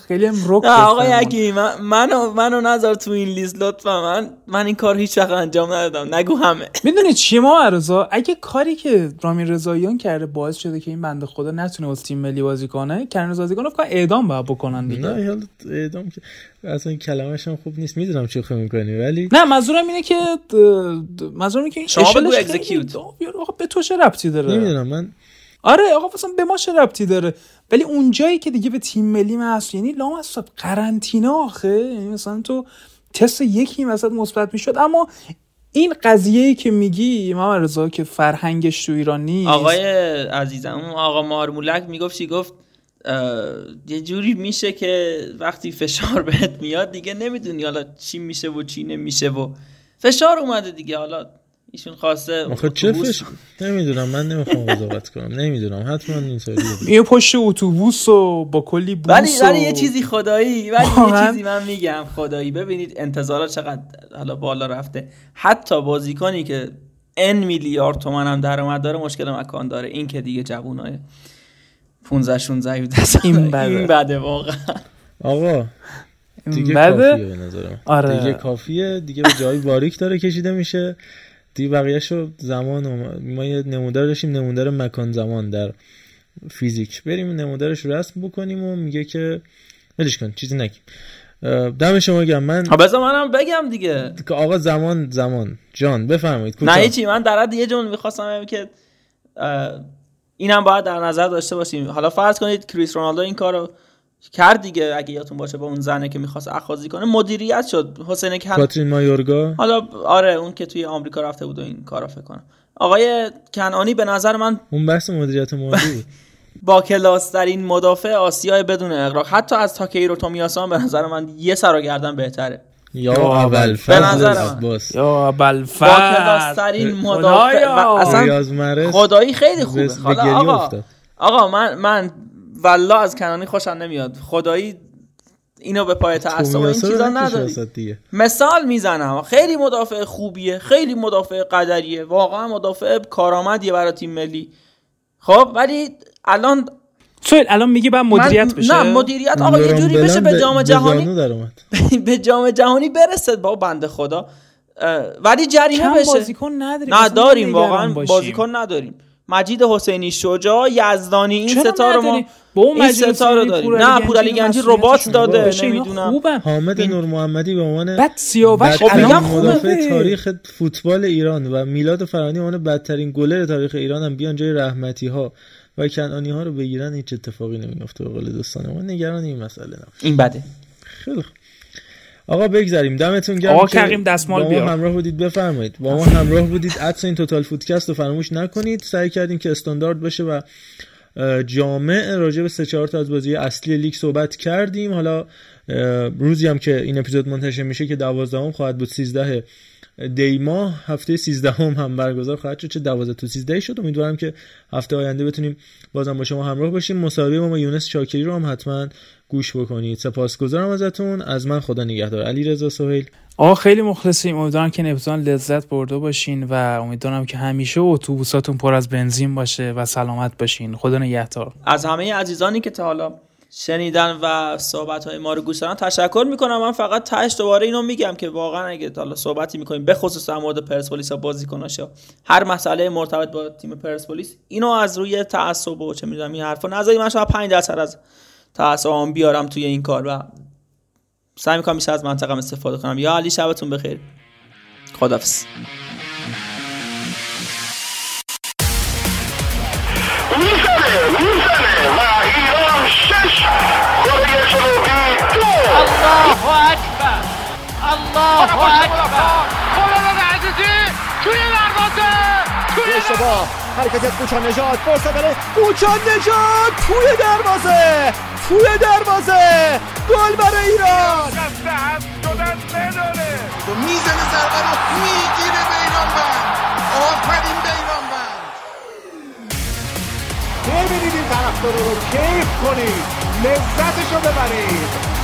خیلی هم رک آقا یکی من منو منو نظر تو این لیست لطفا. من من این کار هیچ وقت انجام ندادم. نگو همه. می‌دونی چی ما ارزا اگه کاری که رامین رضاییان کرده باعث شده که این بنده خدا نتونه واسه تیم ملی بازی کنه کرن بازی کنه فقط اعدام باید بکنن دیگه. نه اعدام که اصلا کلمش هم خوب نیست. می‌دونم چی خوب می‌کنی ولی نه منظورم اینه که منظورم اینه که شما بگو اکزیکیوت به تو چه ربطی داره؟ نمی‌دونم من آره آقا مثلا به ما چه ربطی داره؟ ولی اونجایی که دیگه به تیم ملی محسوب یعنی لام از قرنطینه آخه. یعنی مثلا تو تست یکی مثلا مثبت می‌شد. اما این قضیه ای که میگی ما رضا که فرهنگش تو ایران نیست. آقای عزیزم آقا مارمولک می‌گفت چی گفت؟ یه جوری میشه که وقتی فشار بهت میاد دیگه نمی‌دونی حالا چی میشه و چی نمیشه و فشار اومده دیگه. حالا ایشون خواسته آخه چه فش... نمی‌دونم من نمی‌خوام قضاوت کنم. نمی‌دونم حتما اینطوریه یه پشت اتوبوس و با کلی بوس ولی ولی یه چیزی خدایی ولی یه چیزی من میگم خدایی. ببینید انتظارات چقدر حالا بالا رفته. حتی بازیکنی که ان میلیارد تومن هم درآمد داره مشکل مکان داره. این که دیگه جوونای 15 16 این بده. این بده واقعا. آقا دیگه بده؟ کافیه به نظرم. آره. دیگه کافیه. دیگه به جای باریک داره کشیده میشه. دیگه بقیهشو زمان و ما یه نمودار داشتیم نمودار مکان زمان در فیزیک. بریم نمودارش رسم بکنیم و میگه که ولش کن چیزی نگیم. دم شما گم من بذار منم بگم دیگه. که آقا زمان زمان. جان بفرمایید. نه هیچی. من در حد یه جمله می‌خواستم که اینم باید در نظر داشته باشیم. حالا فرض کنید کریس رونالدو این کارو کرد دیگه اگه یادتون باشه با اون زنه که می‌خواست اخاذی کنه مدیریت شد. حسین کن کاترین مایورگا؟ حالا آره اون که توی آمریکا رفته بود و این کارا فکر کنم آقای کنعانی به نظر من اون بحث مدیریت مالی. با کلاس ترین مدافع آسیا بدون اغراق. حتی از تاکیرو تومیاسان به نظر من یه سر و گردن بهتره. یا اول به نظر من. یا اول با مدافع. اصلا خدایی خیلی خوبه. حالا آقا آقا من من والله از کنانی خوشم نمیاد. خدایی اینو به پای تعصب این چیزا نداری. مثال می‌زنم. خیلی مدافع خوبیه خیلی مدافع قدریه. واقعا مدافع کارآمدیه برای تیم ملی. خب ولی الان سوال الان میگه بعد مدیریت بشه؟ نه مدیریت آقا یه جوری بشه به جام جهانی به جام جهانی برسه با بنده خدا. ولی جریمه بشه. بازیکن نداریم نه داریم واقعا بازیکن نداریم. مجید حسینی شجاع یزدانی این ستا رو ما با اون این ستا رو داریم. نه پورعلی گنجی ربات داده نمی‌دونم. حامد نور محمدی به عنوان بعد سیاوش میگم مدافع تاریخ فوتبال ایران و میلاد فرانی عنوان بدترین گلر تاریخ ایران هم. بیان جای رحمتی ها و کنانی ها رو بگیرن هیچ اتفاقی نمیفته به قول دوستان ما. نگران این مسئله نباشید. این بده. خیلی آقا بگذاریم دمتون گرم آقا کریم دستمال با ما همراه بودید بفرمایید. با ما همراه بودید. عطس این توتال فودکست رو فراموش نکنید. سعی کردیم که استاندارد باشه و جامع راجع به سه چهار تا از بازی اصلی لیگ صحبت کردیم. حالا روزی هم که این اپیزود منتشر میشه که دوازدهم خواهد بود 13 دی ماه هفته 13 هم, هم برگزار خواهد شد. چه 12 تا 13 شد. امیدوارم که هفته آینده بتونیم بازم با شما همراه باشیم. مصاحبه ما با یونس شاکری رو هم حتما گوش بکنید. سپاسگزارم ازتون. از من خدا نگهدار. علی رضا سهیل. آقا خیلی مخلصیم. امیدوارم که نبزان لذت برده باشین و امیدوارم که همیشه اتوبوساتون پر از بنزین باشه و سلامت باشین. خدا نگهدار. از همه عزیزانی که تا حالا شنیدن و صحبت های ما رو گوش دادن. تشکر می‌کنم. من فقط تاش دوباره اینو میگم که واقعا اگه حالا صحبتی می‌کنیم به خصوص در مورد پرسپولیس و بازیکناش هر مسئله مرتبط با تیم پرسپولیس اینو از روی تعصب و چه می‌دونم این حرفا نذاری من شاید 5 درصد از تعصبم بیارم توی این کار و سعی می‌کنم بیشتر از منطقم استفاده کنم. یا علی شبتون بخیر. خدافظ الله اکبر الله اکبر خلال عزیزی توی دروازه توی اشتباه حرکت کوچا نجات فرصت داره کوچا نجات توی دروازه توی دروازه گل برای ایران دست هم شدن نداره می‌زنه ضربه رو می‌گیره بیران بند آفرین بیران بند ببینید این طرفدار رو کیف کنید لذتشو ببرید